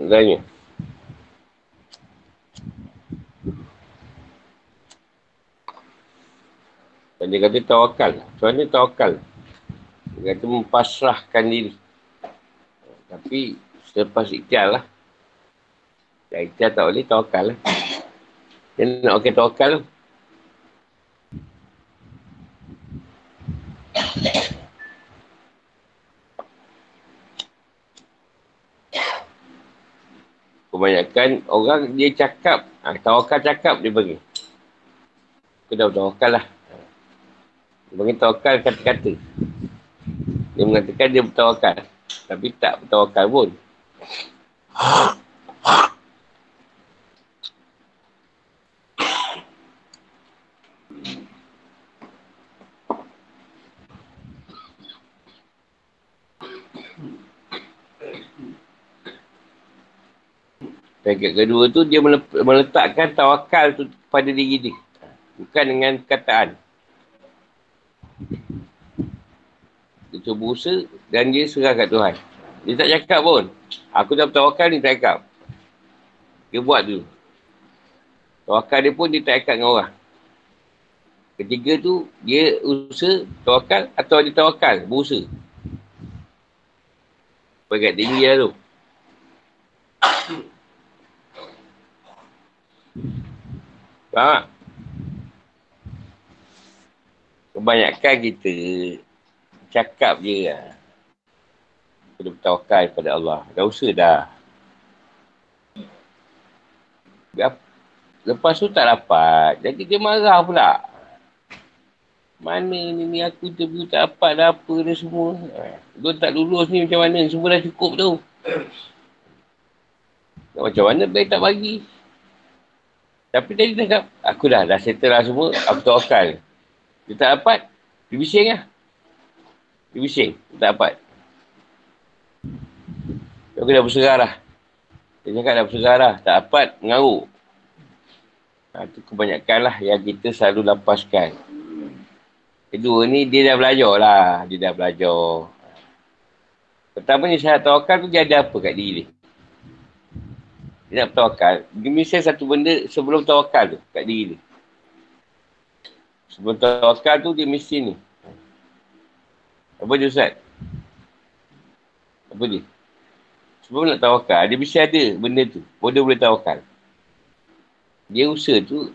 Tanya. Dan dia kata tawakal. Macam mana tawakal? Dia kata mempasrahkan diri. Tapi selepas ikhtiar lah. Dan ikhtiar tak boleh tawakal lah. Dia nak okey tawakal lah. Kebanyakan orang dia cakap, ha, tawakal cakap dia bagi. Aku dah tawakal lah. Dia bagi tawakal kata-kata. Dia mengatakan dia bertawakal. Tapi tak bertawakal pun. Peringkat kedua tu dia meletakkan tawakal tu pada diri dia. Bukan dengan kataan. Dia cuba usaha dan dia serah kat Tuhan. Dia tak cakap pun. Aku dah bertawakal ni tak cakap. Dia buat tu. Tawakal dia pun dia tak ikat dengan orang. Ketiga tu, dia usaha tawakal atau dia tawakal, berusaha. Pegat tinggi lah tu. Tak? Kebanyakan kita cakap je lah. Kena bertawakal kepada Allah. Dah usaha dah. Lepas tu tak dapat. Jadi dia marah pula. Mana ni, ni aku interview tak dapat dah apa dia semua. Dia tak lulus ni macam mana. Semua dah cukup tu. Macam mana baik tak bagi. Tapi tadi dia cakap, aku dah, dah settle lah semua. Aku tawakal. Dia tak dapat. Dia bising lah. Dia bising. Dia tak dapat. Aku dah berserah lah. Dia cakap dah berserah lah. Tak dapat, mengaruk. Ha, itu kebanyakan lah yang kita selalu lepaskan. Kedua ni dia dah belajar lah. Dia dah belajar. Pertama ni syarat tawakal tu dia ada apa kat diri dia. Dia nak bertawakal. Dia mesti satu benda sebelum tawakal tu kat diri dia. Sebelum tawakal tu dia mesti ni. Apa dia Ustaz? Apa dia? Sebelum nak tawakal, dia mesti ada benda tu. Dia boleh tawakal dia usaha tu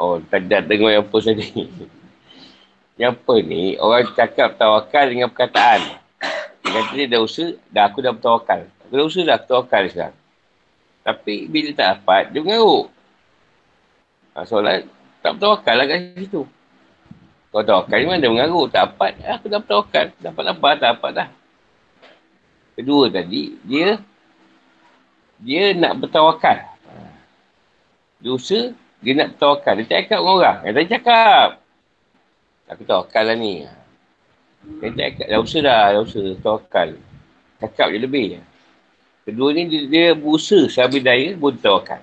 oh tak ada dengar yang post tadi yang apa ni orang cakap tawakal dengan perkataan dia kata dia dah usaha dah aku dah bertawakal aku dah usaha dah aku tawakal sekarang tapi bila tak dapat dia mengaruk ha, soalan tak bertawakal lah kat situ kalau tawakal ni mana dia mengaruk tak dapat aku dah bertawakal dapat apa tak dapat dah kedua tadi dia dia nak bertawakal dosa, dia nak bertawakal. Dia cakap dengan orang. Dia tak cakap. Aku tawakal lah ni. Dia tak cakap. Dah usaha dah. Dah usaha. Tawakal. Cakap je lebih. Kedua ni dia, dia berusaha sehabis daya pun tawakal.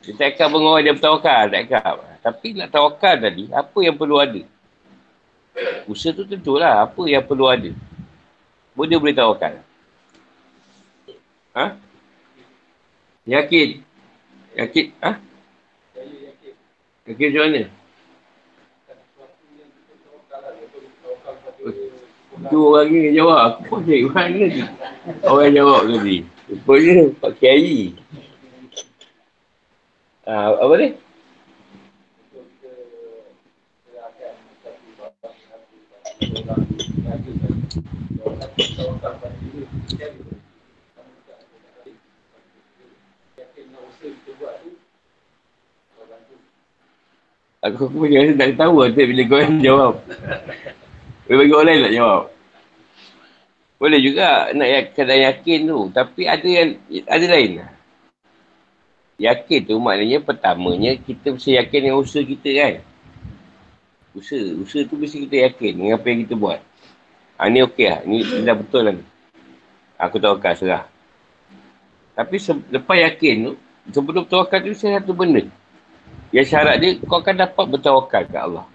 Dia tak cakap dengan orang dia bertawakal. Tak cakap. Tapi nak tawakal tadi, apa yang perlu ada? Usaha tu tentulah. Apa yang perlu ada? Pun dia boleh tawakal. Ha? Yakin? Yakin? Ha? Yakin macam mana? Itu orang ni jawab. Pun cari mana lagi. Orang jawab tadi. Rupanya Pak Kiai. Ha, apa ni? Aku pun rasa tak tahu nanti bila kau jawab. Bagi orang lain tak jawab. Boleh juga nak ya, kena yakin tu. Tapi ada yang ada lain. Yakin tu maknanya pertamanya kita mesti yakin dengan usaha kita kan. Usaha. Usaha tu mesti kita yakin dengan apa yang kita buat. Ha, ni okey lah. Ni, dah betul lah. Aku tahu akan serah. Tapi lepas yakin tu, sebelum tawakal tu saya satu benda. Yang syarat dia, kau akan dapat bertawakal ke Allah.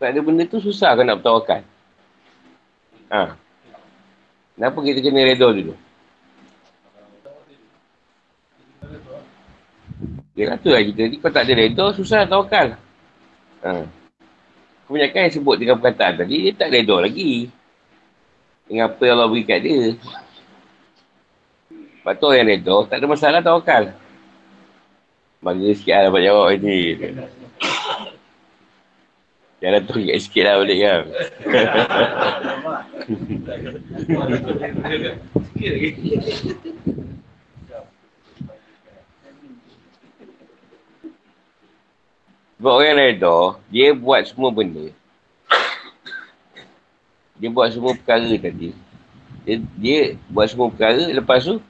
Tak ada benda tu susah kau nak bertawakal. Ha. Kenapa kita kena redha dulu? Dia kata lah kita ni, kau tak ada redha, susah tawakal. Ha. Kebanyakan yang sebut dengan perkataan tadi, dia tak redha lagi. Dengan apa yang Allah beri kat dia. Lepas tu yang redha, tak ada masalah tawakal. Bagi sikit lah dapat jawab ni. Jangan tu ingat sikit lah balik kan. Sebab orang reda, dia buat semua benda. Dia buat semua perkara tadi. Dia, dia buat semua perkara, lepas tu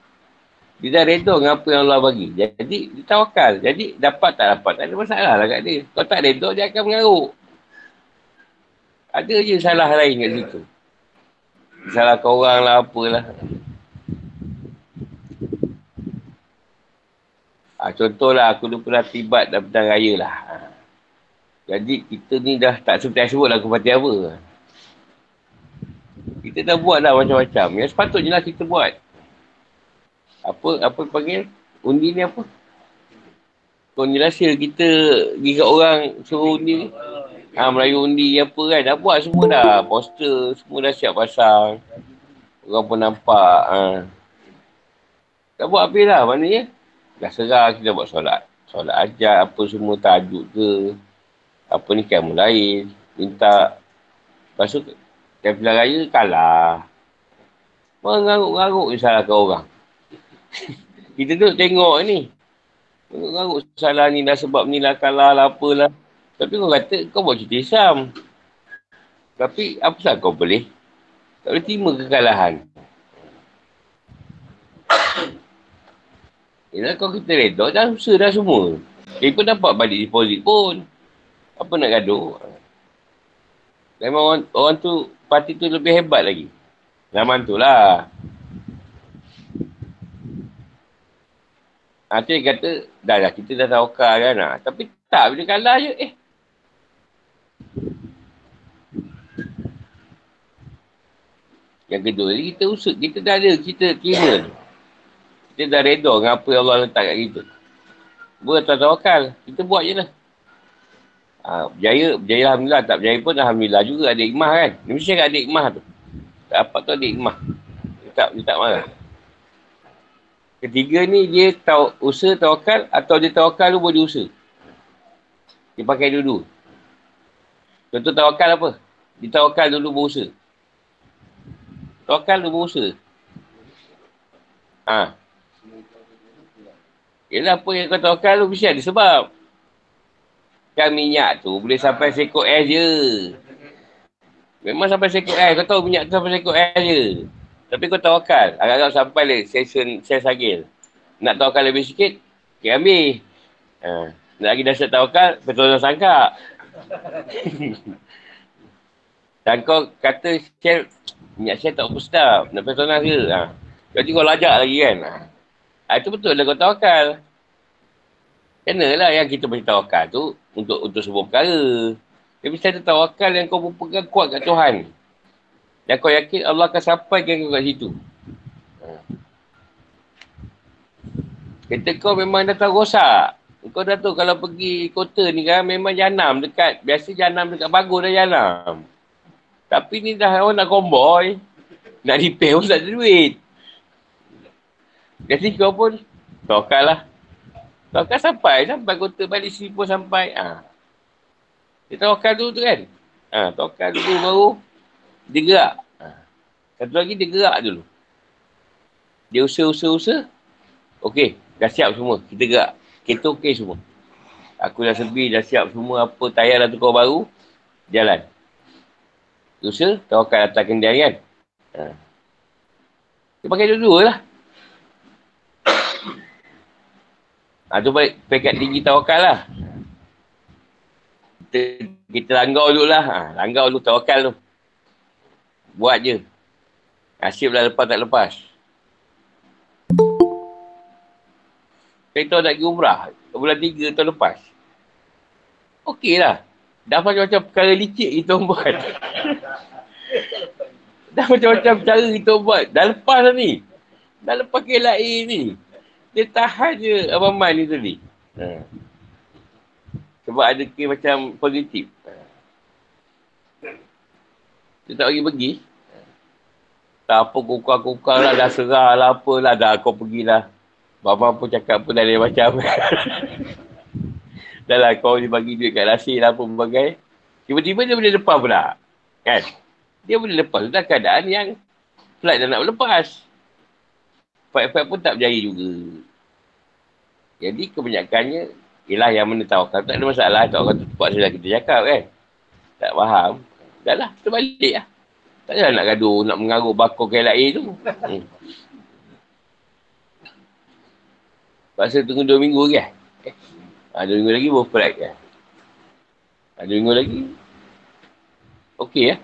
dia dah redha dengan apa yang Allah bagi. Jadi, dia tawakal. Jadi, dapat tak dapat, tak ada masalah lah kat dia. Kalau tak redha, dia akan mengaruk. Ada je salah lain kat situ. Salah kau orang lah, apalah. Ha, contohlah, aku dulu pernah tibat dalam petang raya lah. Ha. Jadi, kita ni dah tak seperti sebut lah kepada apa. Kita dah buat lah macam-macam. Yang sepatutnya lah kita buat. Apa apa panggil? Undi ni apa? Kau ni kita pergi kat orang suruh undi ni. Ha, Melayu undi apa kan. Dah buat semua dah. Poster semua dah siap pasang. Orang pun nampak. Ha. Dah buat habis lah maknanya. Dah serah kita buat solat. Solat ajar apa semua tajuk ke. Apa ni kamu lain. Minta. Lepas tu, pilihan raya kalah. Mengaruk-garuk je salahkan orang. kita tu tengok ni. Mengarut salah ni dah sebab ni lah kalah lah apalah. Tapi kau kata kau buat cerita Islam. Tapi apa sahaja kau boleh? Tak boleh terima kekalahan. Yelah kau kita redha dah usaha dah semua. Dia pun dapat balik deposit pun. Apa nak gaduh? Memang orang, orang tu, parti tu lebih hebat lagi. Zaman tu lah. Tu dia kata, dah lah kita dah tawakal kan. Ha. Tapi tak, bila kalah je, eh. Yang kedua ni kita usut, kita dah ada, kita kira. Kita dah reda dengan apa yang Allah letak kat kita. Buat tak tawakal, kita buat je lah. Ha, berjaya, berjaya Alhamdulillah. Tak berjaya pun Alhamdulillah juga ada ikmah kan. Dia mesti ada ikmah tu. Tak dapat tu ada ikmah. Dia tak, dia tak marah. Ketiga ni dia tahu usaha tawakal atau dia tawakal tu boleh usaha. Dia pakai dulu. Contoh tawakal apa? Dia tawakal dulu berusaha. Tawakal dulu berusaha. Ha. Yelah apa yang kau tawakal tu mesti ada sebab. Kan minyak tu boleh sampai sekot air je. Memang sampai sekot air. Kau tahu minyak tu sampai sekot air je. Tapi kau tawakal. Agak-agak sampai le session sel sagil. Nak tawakal lebih sikit, kita ambil. Ha. Nak lagi dasar tawakal, betul dah sangka. Dan kau kata sel, minyak sel tak apa sedap. Nak ke? Ha. Jadi kau lajak lagi kan? Ha. ha itu betul lah kau tawakal. Kenalah yang kita boleh tawakal tu untuk untuk sebuah perkara. Tapi saya tawakal yang kau berpegang kuat kat Tuhan. Dan kau yakin Allah akan sampaikan kau kat situ. Kereta kau memang dah tahu rosak. Kau dah tahu kalau pergi kota ni kan memang janam dekat. Biasa janam dekat bagus dah janam. Tapi ni dah orang nak komboy. Nak repair pun tak ada duit. Jadi kau pun tokal lah. Tokal sampai. Sampai kota balik sini pun sampai. Ha. Dia tokal dulu tu kan. Ha, tokal dulu baru dia gerak. Ha. Satu lagi dia gerak dulu. Dia usaha-usaha-usaha. Okey, dah siap semua. Kita gerak. Kita okey semua. Aku dah sebi, dah siap semua. Apa tayar dah tukar baru. Jalan. Usaha, tawakal atas kendian kan. Ha. Dia pakai dua-dua lah. Ha, tu baik pekat tinggi tawakal lah. Kita, kita langgau dulu lah. Ha, langgau dulu tawakal tu. Buat je. Nasib dah lepas tak lepas. Kita nak pergi umrah. Bulan tiga tahun lepas. Okey lah. Dah macam-macam perkara licik kita buat. dah macam-macam cara kita buat. Dah lepas ni. Dah lepas KLA ni. Dia tahan je Abang Man ni tadi. Ha. Sebab ada kes macam positif. Dia tak bagi pergi. Tak apa kukar-kukar lah, dah serah lah apalah, dah kau pergilah. Bapa pun cakap pun dah lain macam. dah lah kau dia bagi duit kat nasi lah apa berbagai. Tiba-tiba dia boleh lepas pula. Kan? Dia boleh lepas. Sudah keadaan yang flight dah nak lepas. Fight-fight pun tak berjaya juga. Jadi kebanyakannya, ialah yang mana tawakal tak ada masalah. Tawakal tu buat sudah kita cakap kan. Tak faham. Dah lah, kita balik lah. Tak payah nak gaduh, nak mengarut bakor ke lain tu. Hmm. Pasal tunggu dua minggu lagi kan? Eh? Dua minggu lagi baru flight kan? Ha, dua minggu lagi. Okey ya?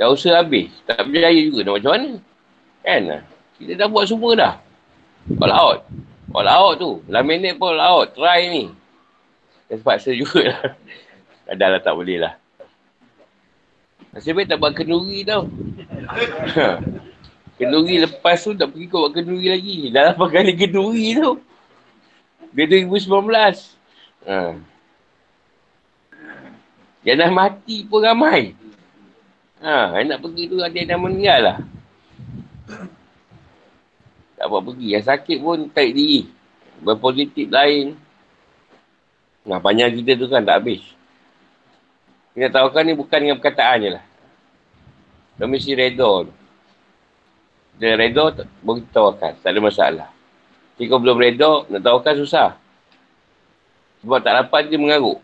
Dah usaha habis. Tak berjaya juga nak macam mana. Kan? Kita dah buat semua dah. All out. All out tu. Dalam minit pun all out. Try ni. Dia terpaksa juga lah. Dah lah tak boleh lah. Nasib baik tak buat kenduri tau. kenduri lepas tu tak pergi kau buat kenduri lagi. Dah berapa kali kenduri tu. Dia 2019. Ha. Yang dah mati pun ramai. Ha, yang nak pergi tu ada yang dah meninggal lah. Tak buat pergi. Yang sakit pun tarik diri. Berpositif lain. Nah, banyak kita tu kan tak habis. Kita tahu kan ni bukan dengan perkataan je lah. Dia mesti redor tu. Dia redor, tawarkan. Tak ada masalah. Jika belum redor, nak tawarkan susah. Sebab tak dapat dia mengaruk.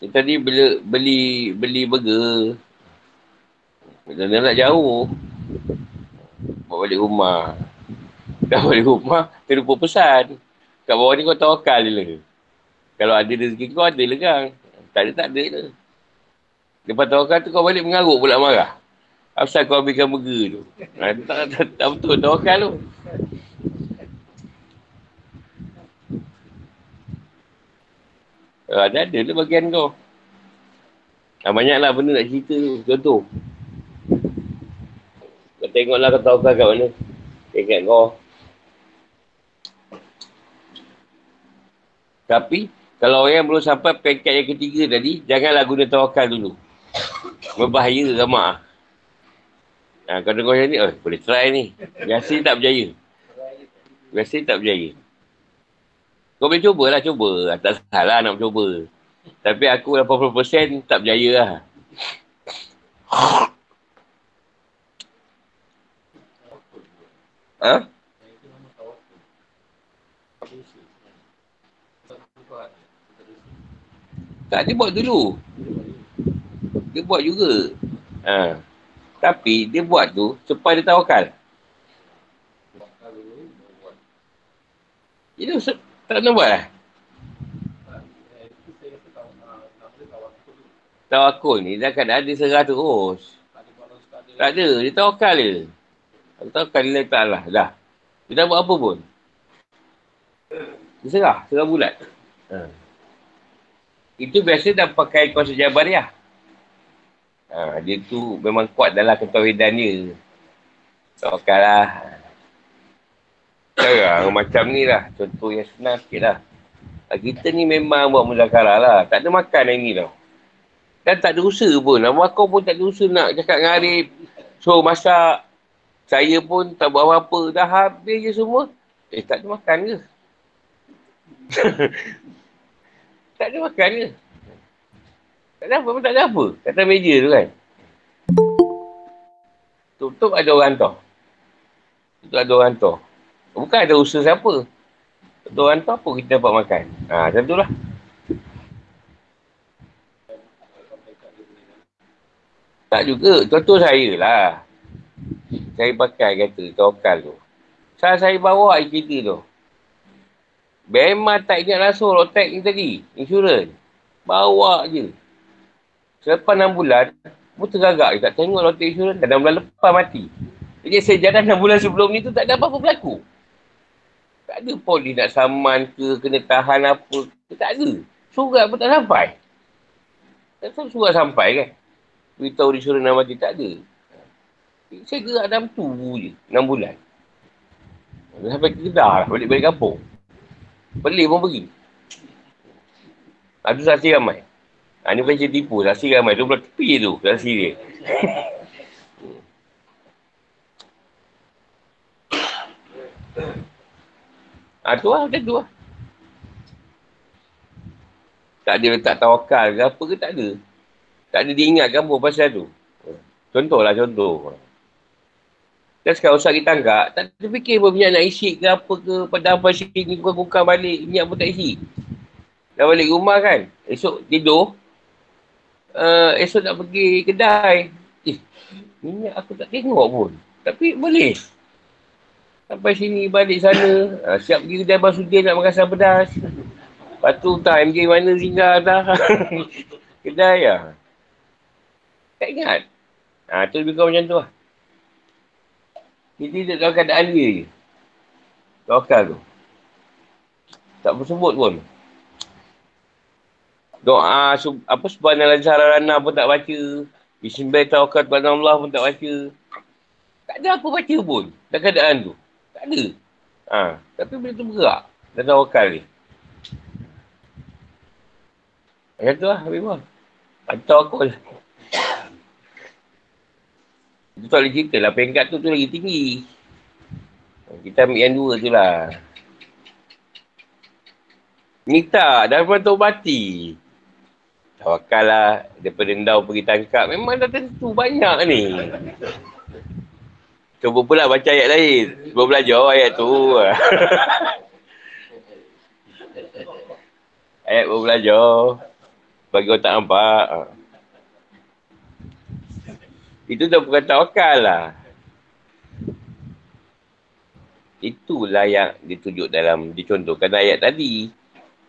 Kita tadi beli beli beli burger. Kita nak jauh. Bawa balik rumah. Dah balik rumah, terlupa pesan. Kat bawah ni kau tawakal je lah. Kalau ada rezeki kau ada lah kan. Tak ada, tak ada lah. Lepas tawakal tu kau balik mengaruk pula marah. Asal kau ambilkan burger tu. Ha, tak, tak, tak, betul tawakal tu. Uh, ada lah bagian kau. Ah, banyaklah benda nak cerita tu. Contoh. Kau tengoklah kau tahu kat mana. Ingat kau. Tapi, kalau orang belum sampai peringkat yang ketiga tadi, janganlah guna tawakal dulu. Berbahaya ramah. Ha, kau dengar macam ni, oh, boleh try ni. Biasa tak berjaya. Biasa tak berjaya. Kau boleh cubalah, cuba. Tak salah nak cuba. Tapi aku 80% tak berjaya lah. Ha? Tak, dia buat dulu. Dia buat juga. Ha. Tapi dia buat tu supaya dia tawakal. Itu tak nak buat lah. Tawakul ni dah kan ada serah terus. Tak ada. Dia tawakal je. Dia tawakal dia tak lah. Dah. Dia tak buat apa pun. Dia serah. Serah bulat. Ha. Itu biasa dah pakai kuasa jabariah. Ha, dia tu memang kuat dalam ketawidan dia. Tawakal lah. Sekarang macam ni lah. Contoh yang senang sikit lah. Ha, kita ni memang buat muzakarah lah. Tak ada makan hari ni tau. Dan tak ada usaha pun. Nama kau pun tak ada usaha nak cakap dengan Arif. So masak. Saya pun tak buat apa-apa. Dah habis je semua. Eh tak ada makan ke? tak ada makan ke? Tak ada apa pun tak ada apa. Kata meja tu kan. Tutup ada orang tau. Tutup ada orang tau. Bukan ada usaha siapa. Ada orang tu apa kita dapat makan. Ha, macam tu lah. Tak juga. Contoh saya lah. Saya pakai kata tokal tu. Saya saya bawa kereta tu. Memang tak ingat langsung rotek ni tadi. Insurans. Bawa je. Selepas 6 bulan, pun tergagak je. Tak tengok rotek insurans. Dan 6 bulan lepas mati. Jadi jalan 6 bulan sebelum ni tu tak ada apa-apa berlaku. Tak ada polis nak saman ke, kena tahan apa. Tak ada. Surat pun tak sampai. Tak tahu surat sampai kan. Beritahu disuruh nama mati. Tak ada. Saya gerak dalam tu je. 6 bulan. Sampai ke Kedah lah. Balik-balik kampung. Pelik pun pergi. Ada saksi ramai. Ha, ni bukan tipu. Saksi ramai. Tu belah tepi tu. Saksi dia. Ha, tu lah, macam tu lah. Tak ada letak tawakal ke apa ke, tak ada. Tak ada dia ingatkan pun pasal tu. Contohlah contoh. Dan sekarang usah kita anggap, tak terfikir pun minyak nak isi ke apa ke, pada apa isi ni buka balik, minyak pun tak isi. Dah balik rumah kan, esok tidur, uh, esok nak pergi kedai. Eh, minyak aku tak tengok pun. Tapi boleh. Sampai sini balik sana. Ha, siap pergi kedai Basudin nak makan asam pedas. Lepas tu tak MJ mana singgah dah. kedai lah. Tak ingat. Ha, tu lebih kurang macam tu lah. Kita tak tahu keadaan dia je. Tawakal tu. Tak bersebut pun. Doa apa subhanallah pun tak baca. Allah pun tak baca. Tak ada apa baca pun. Dalam keadaan tu. Tak ada. Ha. Tapi bila tu bergerak. Dan tawakal ni. Macam tu lah Habibah. Atau aku lah. Itu tak boleh cerita lah. Peringkat tu tu lagi tinggi. Kita ambil yang dua tu lah. Ni tak. Dah memang taubati. Tawakal lah. Daripada endau pergi tangkap. Memang dah tentu banyak ni. Cuba pula baca ayat lain. Cuba belajar ayat tu. ayat pun belajar. Bagi orang tak nampak. Itu dah bukan tawakal lah. Itulah yang ditunjuk dalam, dicontohkan ayat tadi.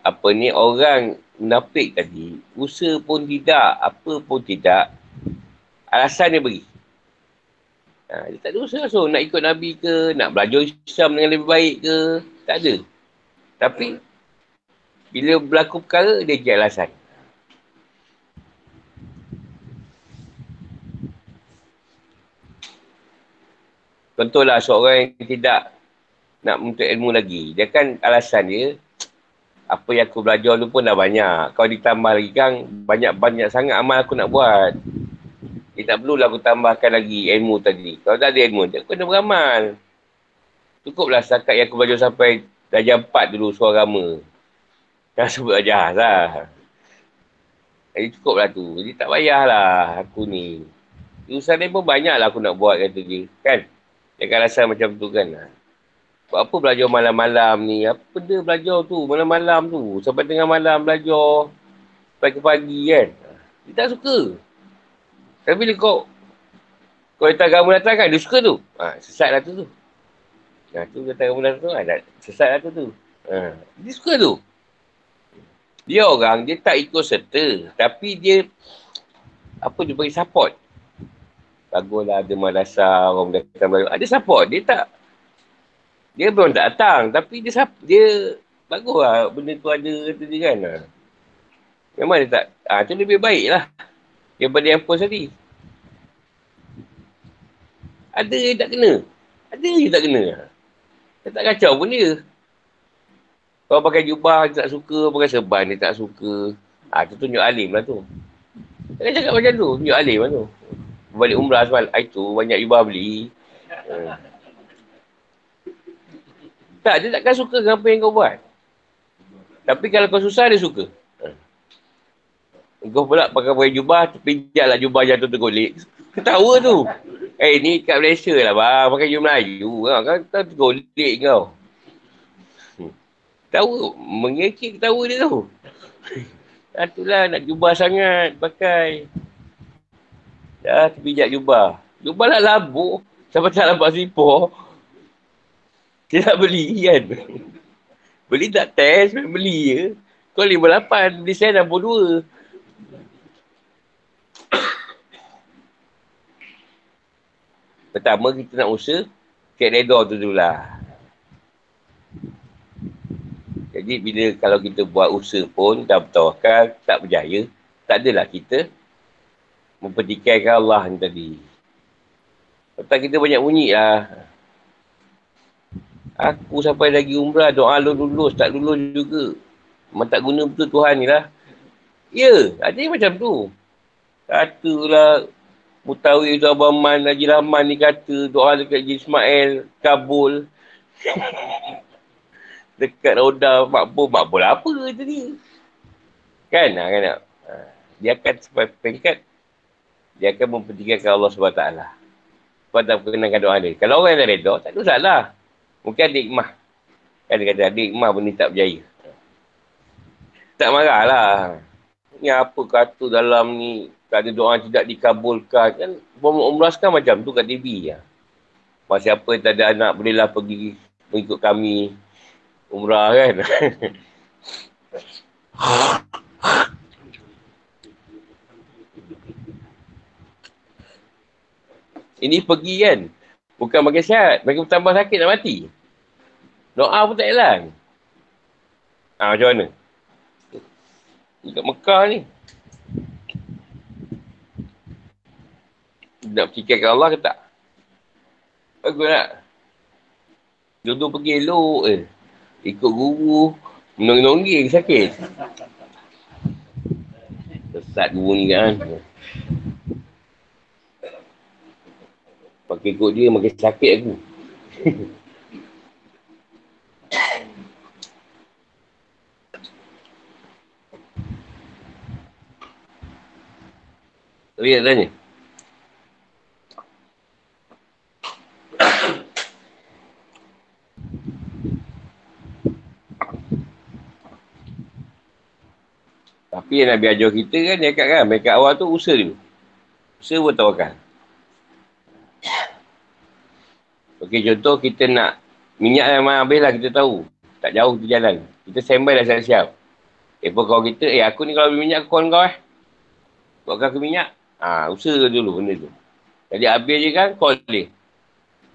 Apa ni orang munafik tadi, usaha pun tidak, apa pun tidak, alasan dia beri. Ha, dia tak ada usaha so nak ikut Nabi ke, nak belajar Islam dengan lebih baik ke, tak ada. Tapi, bila berlaku perkara, dia jadi alasan. Contohlah seorang yang tidak nak menuntut ilmu lagi. Dia kan alasan dia, apa yang aku belajar tu pun dah banyak. Kau ditambah lagi kan, banyak-banyak sangat amal aku nak buat. Dia tak perlulah aku tambahkan lagi ilmu tadi. Kalau tak ada ilmu, dia kena beramal. Cukuplah setakat yang aku belajar sampai darjah empat dulu suara rama. Dah sebut aja lah. Jadi cukuplah tu. Jadi tak payahlah aku ni. Usaha ni pun banyak lah aku nak buat kata dia. Kan? Jangan rasa macam tu kan. Apa belajar malam-malam ni? Apa benda belajar tu? Malam-malam tu. Sampai tengah malam belajar. Pagi-pagi kan. Dia tak suka. Tapi bila kau kau datang agama datang kan, dia suka tu. Ha, sesat lah tu tu. Ha, tu datang agama datang tu. Ha, sesat lah tu tu. Ha, dia suka tu. Dia orang, dia tak ikut serta. Tapi dia, apa dia bagi support. Baguslah ada madrasah, orang datang baru. Ada support. Dia tak. Dia belum datang. Tapi dia dia baguslah benda tu ada kata dia kan. Memang dia tak. Ah tu lebih baik lah. Daripada yang post tadi. Ada yang tak kena. Ada yang tak kena. Dia tak kacau pun dia. Kalau pakai jubah dia tak suka, pakai serban dia tak suka. Ah tu tunjuk alim lah tu. Jangan cakap macam tu. Tunjuk alim lah tu balik umrah semalam, itu banyak jubah beli. Hmm. Tak, dia takkan suka dengan apa yang kau buat. Tapi kalau kau susah, dia suka. Kau pula pakai pakai jubah, terpijak jubah jatuh tergolik. Ketawa tu. Eh, ni kat Malaysia lah bang, pakai jubah Melayu. Kan, kan tergolik kau. Hmm. Tahu, mengekik ketawa dia tu. Itulah nak jubah sangat pakai. Ya, terpijak jubah. Jubah lah labuk. Sampai tak nampak sipor. Dia tak beli kan. beli tak test, beli je. Kau lima lapan, beli saya enam puluh dua. Pertama kita nak usaha, cek redor tu dulu lah. Jadi bila kalau kita buat usaha pun, dah bertawakal, tak berjaya, tak adalah kita mempertikaikan Allah ni tadi. Lepas kita banyak bunyi lah. Aku sampai lagi umrah, doa lu lulus, tak lulus juga. Memang tak guna betul Tuhan ni lah. Ya, ada yang macam tu. Katalah, Mutawi itu Abang Man, Haji Rahman ni kata, doa dekat Haji Ismail, Kabul. dekat roda makbul, makbul apa tadi? Kan, kan, kan? Dia akan sampai pengkat, dia akan mempertikaikan Allah SWT. Kau tak perkenankan doa dia. Kalau orang yang reda, tak ada salah. Mungkin ada ikmah. Kan dia kata ada ikmah pun tak berjaya. Tak marah lah. Ni apa kata dalam ni, tak ada doa tidak dikabulkan. Kan umrah sekarang macam tu kat TV. Ya. Masih apa yang tak ada anak, bolehlah pergi mengikut kami umrah kan. Ini pergi kan. Bukan makin sihat. Makin tambah sakit nak mati. Doa pun tak hilang. Ha, macam mana? Dekat Mekah ni. Nak fikirkan Allah ke tak? Aku nak. Dua-dua pergi elok eh. Ikut guru. Menongging sakit. Sesat guru ni kan. Pakai ikut dia makin sakit aku. Tapi nak tanya. Tapi yang Nabi ajar kita kan, dia kata kan, mereka awal tu usaha dulu. Usaha pun tawakal. Okey, contoh kita nak minyak yang mana habis lah kita tahu. Tak jauh kita jalan. Kita standby dah siap-siap. Eh kau kita, eh aku ni kalau beli minyak aku kau eh. Buatkan aku minyak. Ha, usaha dulu benda tu. Jadi habis je kan, call dia.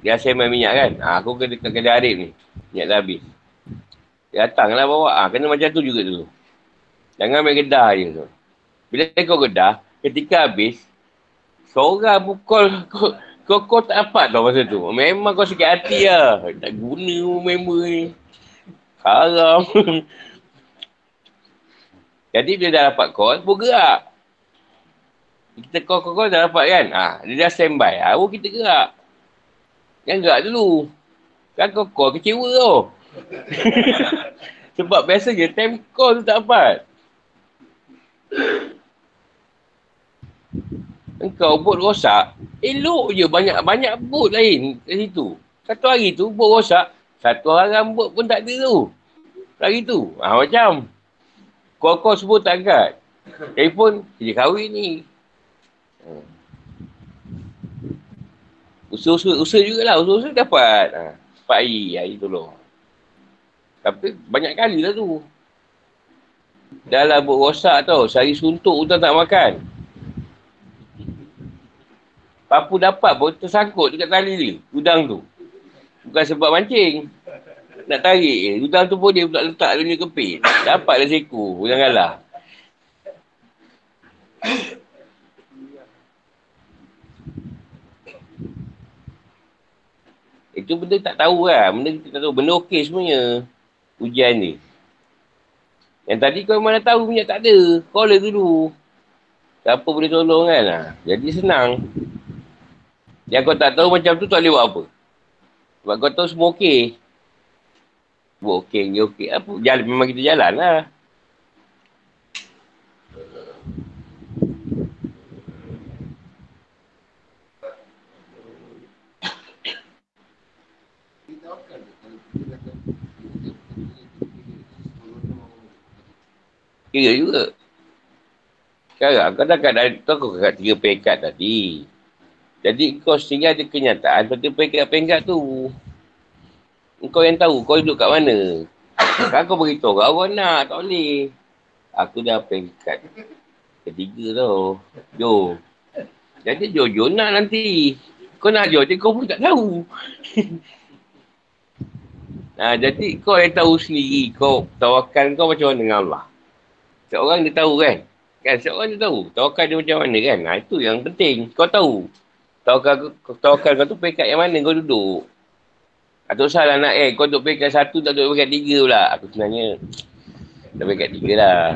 Dia standby minyak kan. Ha, aku kena dekat kedai Arif ni. Minyak dah habis. Dia datang lah bawa. Ha, kena macam tu juga dulu. Jangan main gedah je tu. Bila kau gedah, ketika habis, seorang pukul kau, kau, kau tak dapat tau masa tu. Memang kau sakit hati lah. Tak guna member ni. Haram. Jadi bila dah dapat call, pun gerak. Kita call-call dah dapat kan? Ha, dia dah standby. Ha, kita gerak. Jangan gerak dulu. Kan kau call kecewa tau. Sebab biasa je time call tu tak dapat. Engkau bot rosak, elok je banyak-banyak bot lain kat situ. Satu hari tu bot rosak, satu orang bot pun tak ada tu. Hari tu. Ha, macam. Kau-kau semua tak angkat. Telefon, dia kahwin ni. Hmm. Usaha-usaha usaha jugalah. Usaha-usaha dapat. Ha. Empat hari, hari tolong. Tapi banyak kali lah tu. Dah lah buat rosak tau. Sehari suntuk utang tak makan. Papu dapat pun tersangkut dekat tali ni. Udang tu. Bukan sebab mancing. Nak tarik je. Udang tu pun dia pula letak dunia kepit. Dapatlah seko. Udang galah. Itu benda tak tahu lah. Benda kita tak tahu. Benda okey semuanya. Ujian ni. Yang tadi kau mana tahu minyak tak ada. Call dulu. Siapa boleh tolong kan? Ha? Jadi senang. Yang kau tak tahu macam tu tak boleh buat apa. Sebab kau tahu semua okey. Buat okey, okey. Apa? Jalan, memang kita jalan lah. Kira juga. Sekarang kau dah kat, kau kau kat tiga peringkat tadi. Jadi kau sendiri ada kenyataan pada peringkat-peringkat tu. Kau yang tahu kau duduk kat mana. Sekarang kau beritahu kau orang nak, tak boleh. Aku dah peringkat ketiga tau. Jo. Jadi Jo, Jo nak nanti. Kau nak Jo, kau pun tak tahu. nah, jadi kau yang tahu sendiri, kau tawakal kau macam mana dengan Allah. Seorang dia tahu kan. Kan seorang dia tahu. Tawakal dia macam mana kan. Nah, itu yang penting. Kau tahu. Tawakal, tawakal kau tu pekat yang mana kau duduk. Atau salah nak eh. Kau duduk pekat satu tak duduk pekat tiga pula. Aku sebenarnya. Dah pekat tiga lah.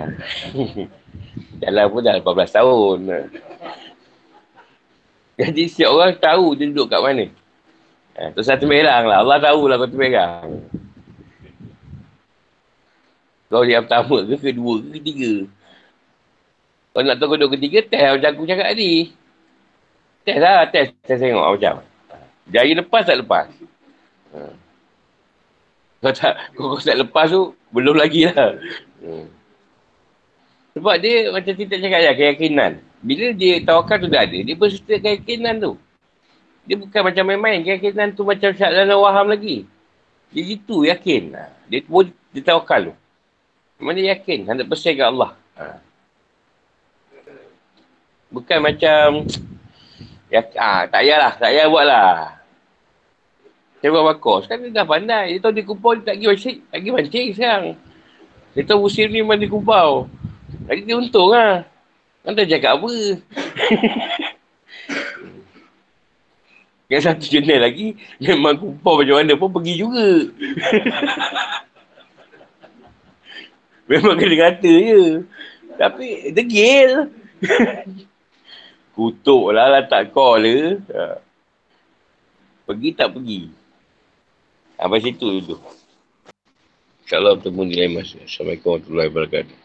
Jalan pun dah 18 tahun. Jadi setiap orang tahu dia duduk kat mana. Ha, tu satu merang lah. Allah tahu lah kau tu merang. Kau yang pertama ke, kedua ke, ketiga. Kau nak tahu kedua ketiga, test macam aku cakap tadi. Test lah, test. Test tengok macam. Jari lepas tak lepas? Ha. Kau tak, kau, kau tak lepas tu, belum lagi lah. Hmm. Sebab dia macam kita cakap ya, keyakinan. Bila dia tawakal tu dah ada, dia berserta keyakinan tu. Dia bukan macam main-main, keyakinan tu macam syak dan waham lagi. Dia gitu, yakin. Dia, dia tawakal tu. Mana yakin 100% kat Allah. Ha. Bukan macam ya, ah, tak payahlah, tak payah buatlah. Saya buat bakar. Sekarang dia dah pandai. Dia tahu dia kumpul, dia tak pergi mancing. Tak pergi mancing sekarang. Dia tahu musim ni memang dia kumpul. Lagi dia untung lah. Kan dah cakap apa. Yang satu jenis lagi, memang kumpul macam mana pun pergi juga. memang kena kata je. Tapi, degil. Kutuk lah, letak call ke. Ha. Pergi tak pergi. Sampai situ tu. InsyaAllah bertemu di lain masa. Assalamualaikum warahmatullahi wabarakatuh.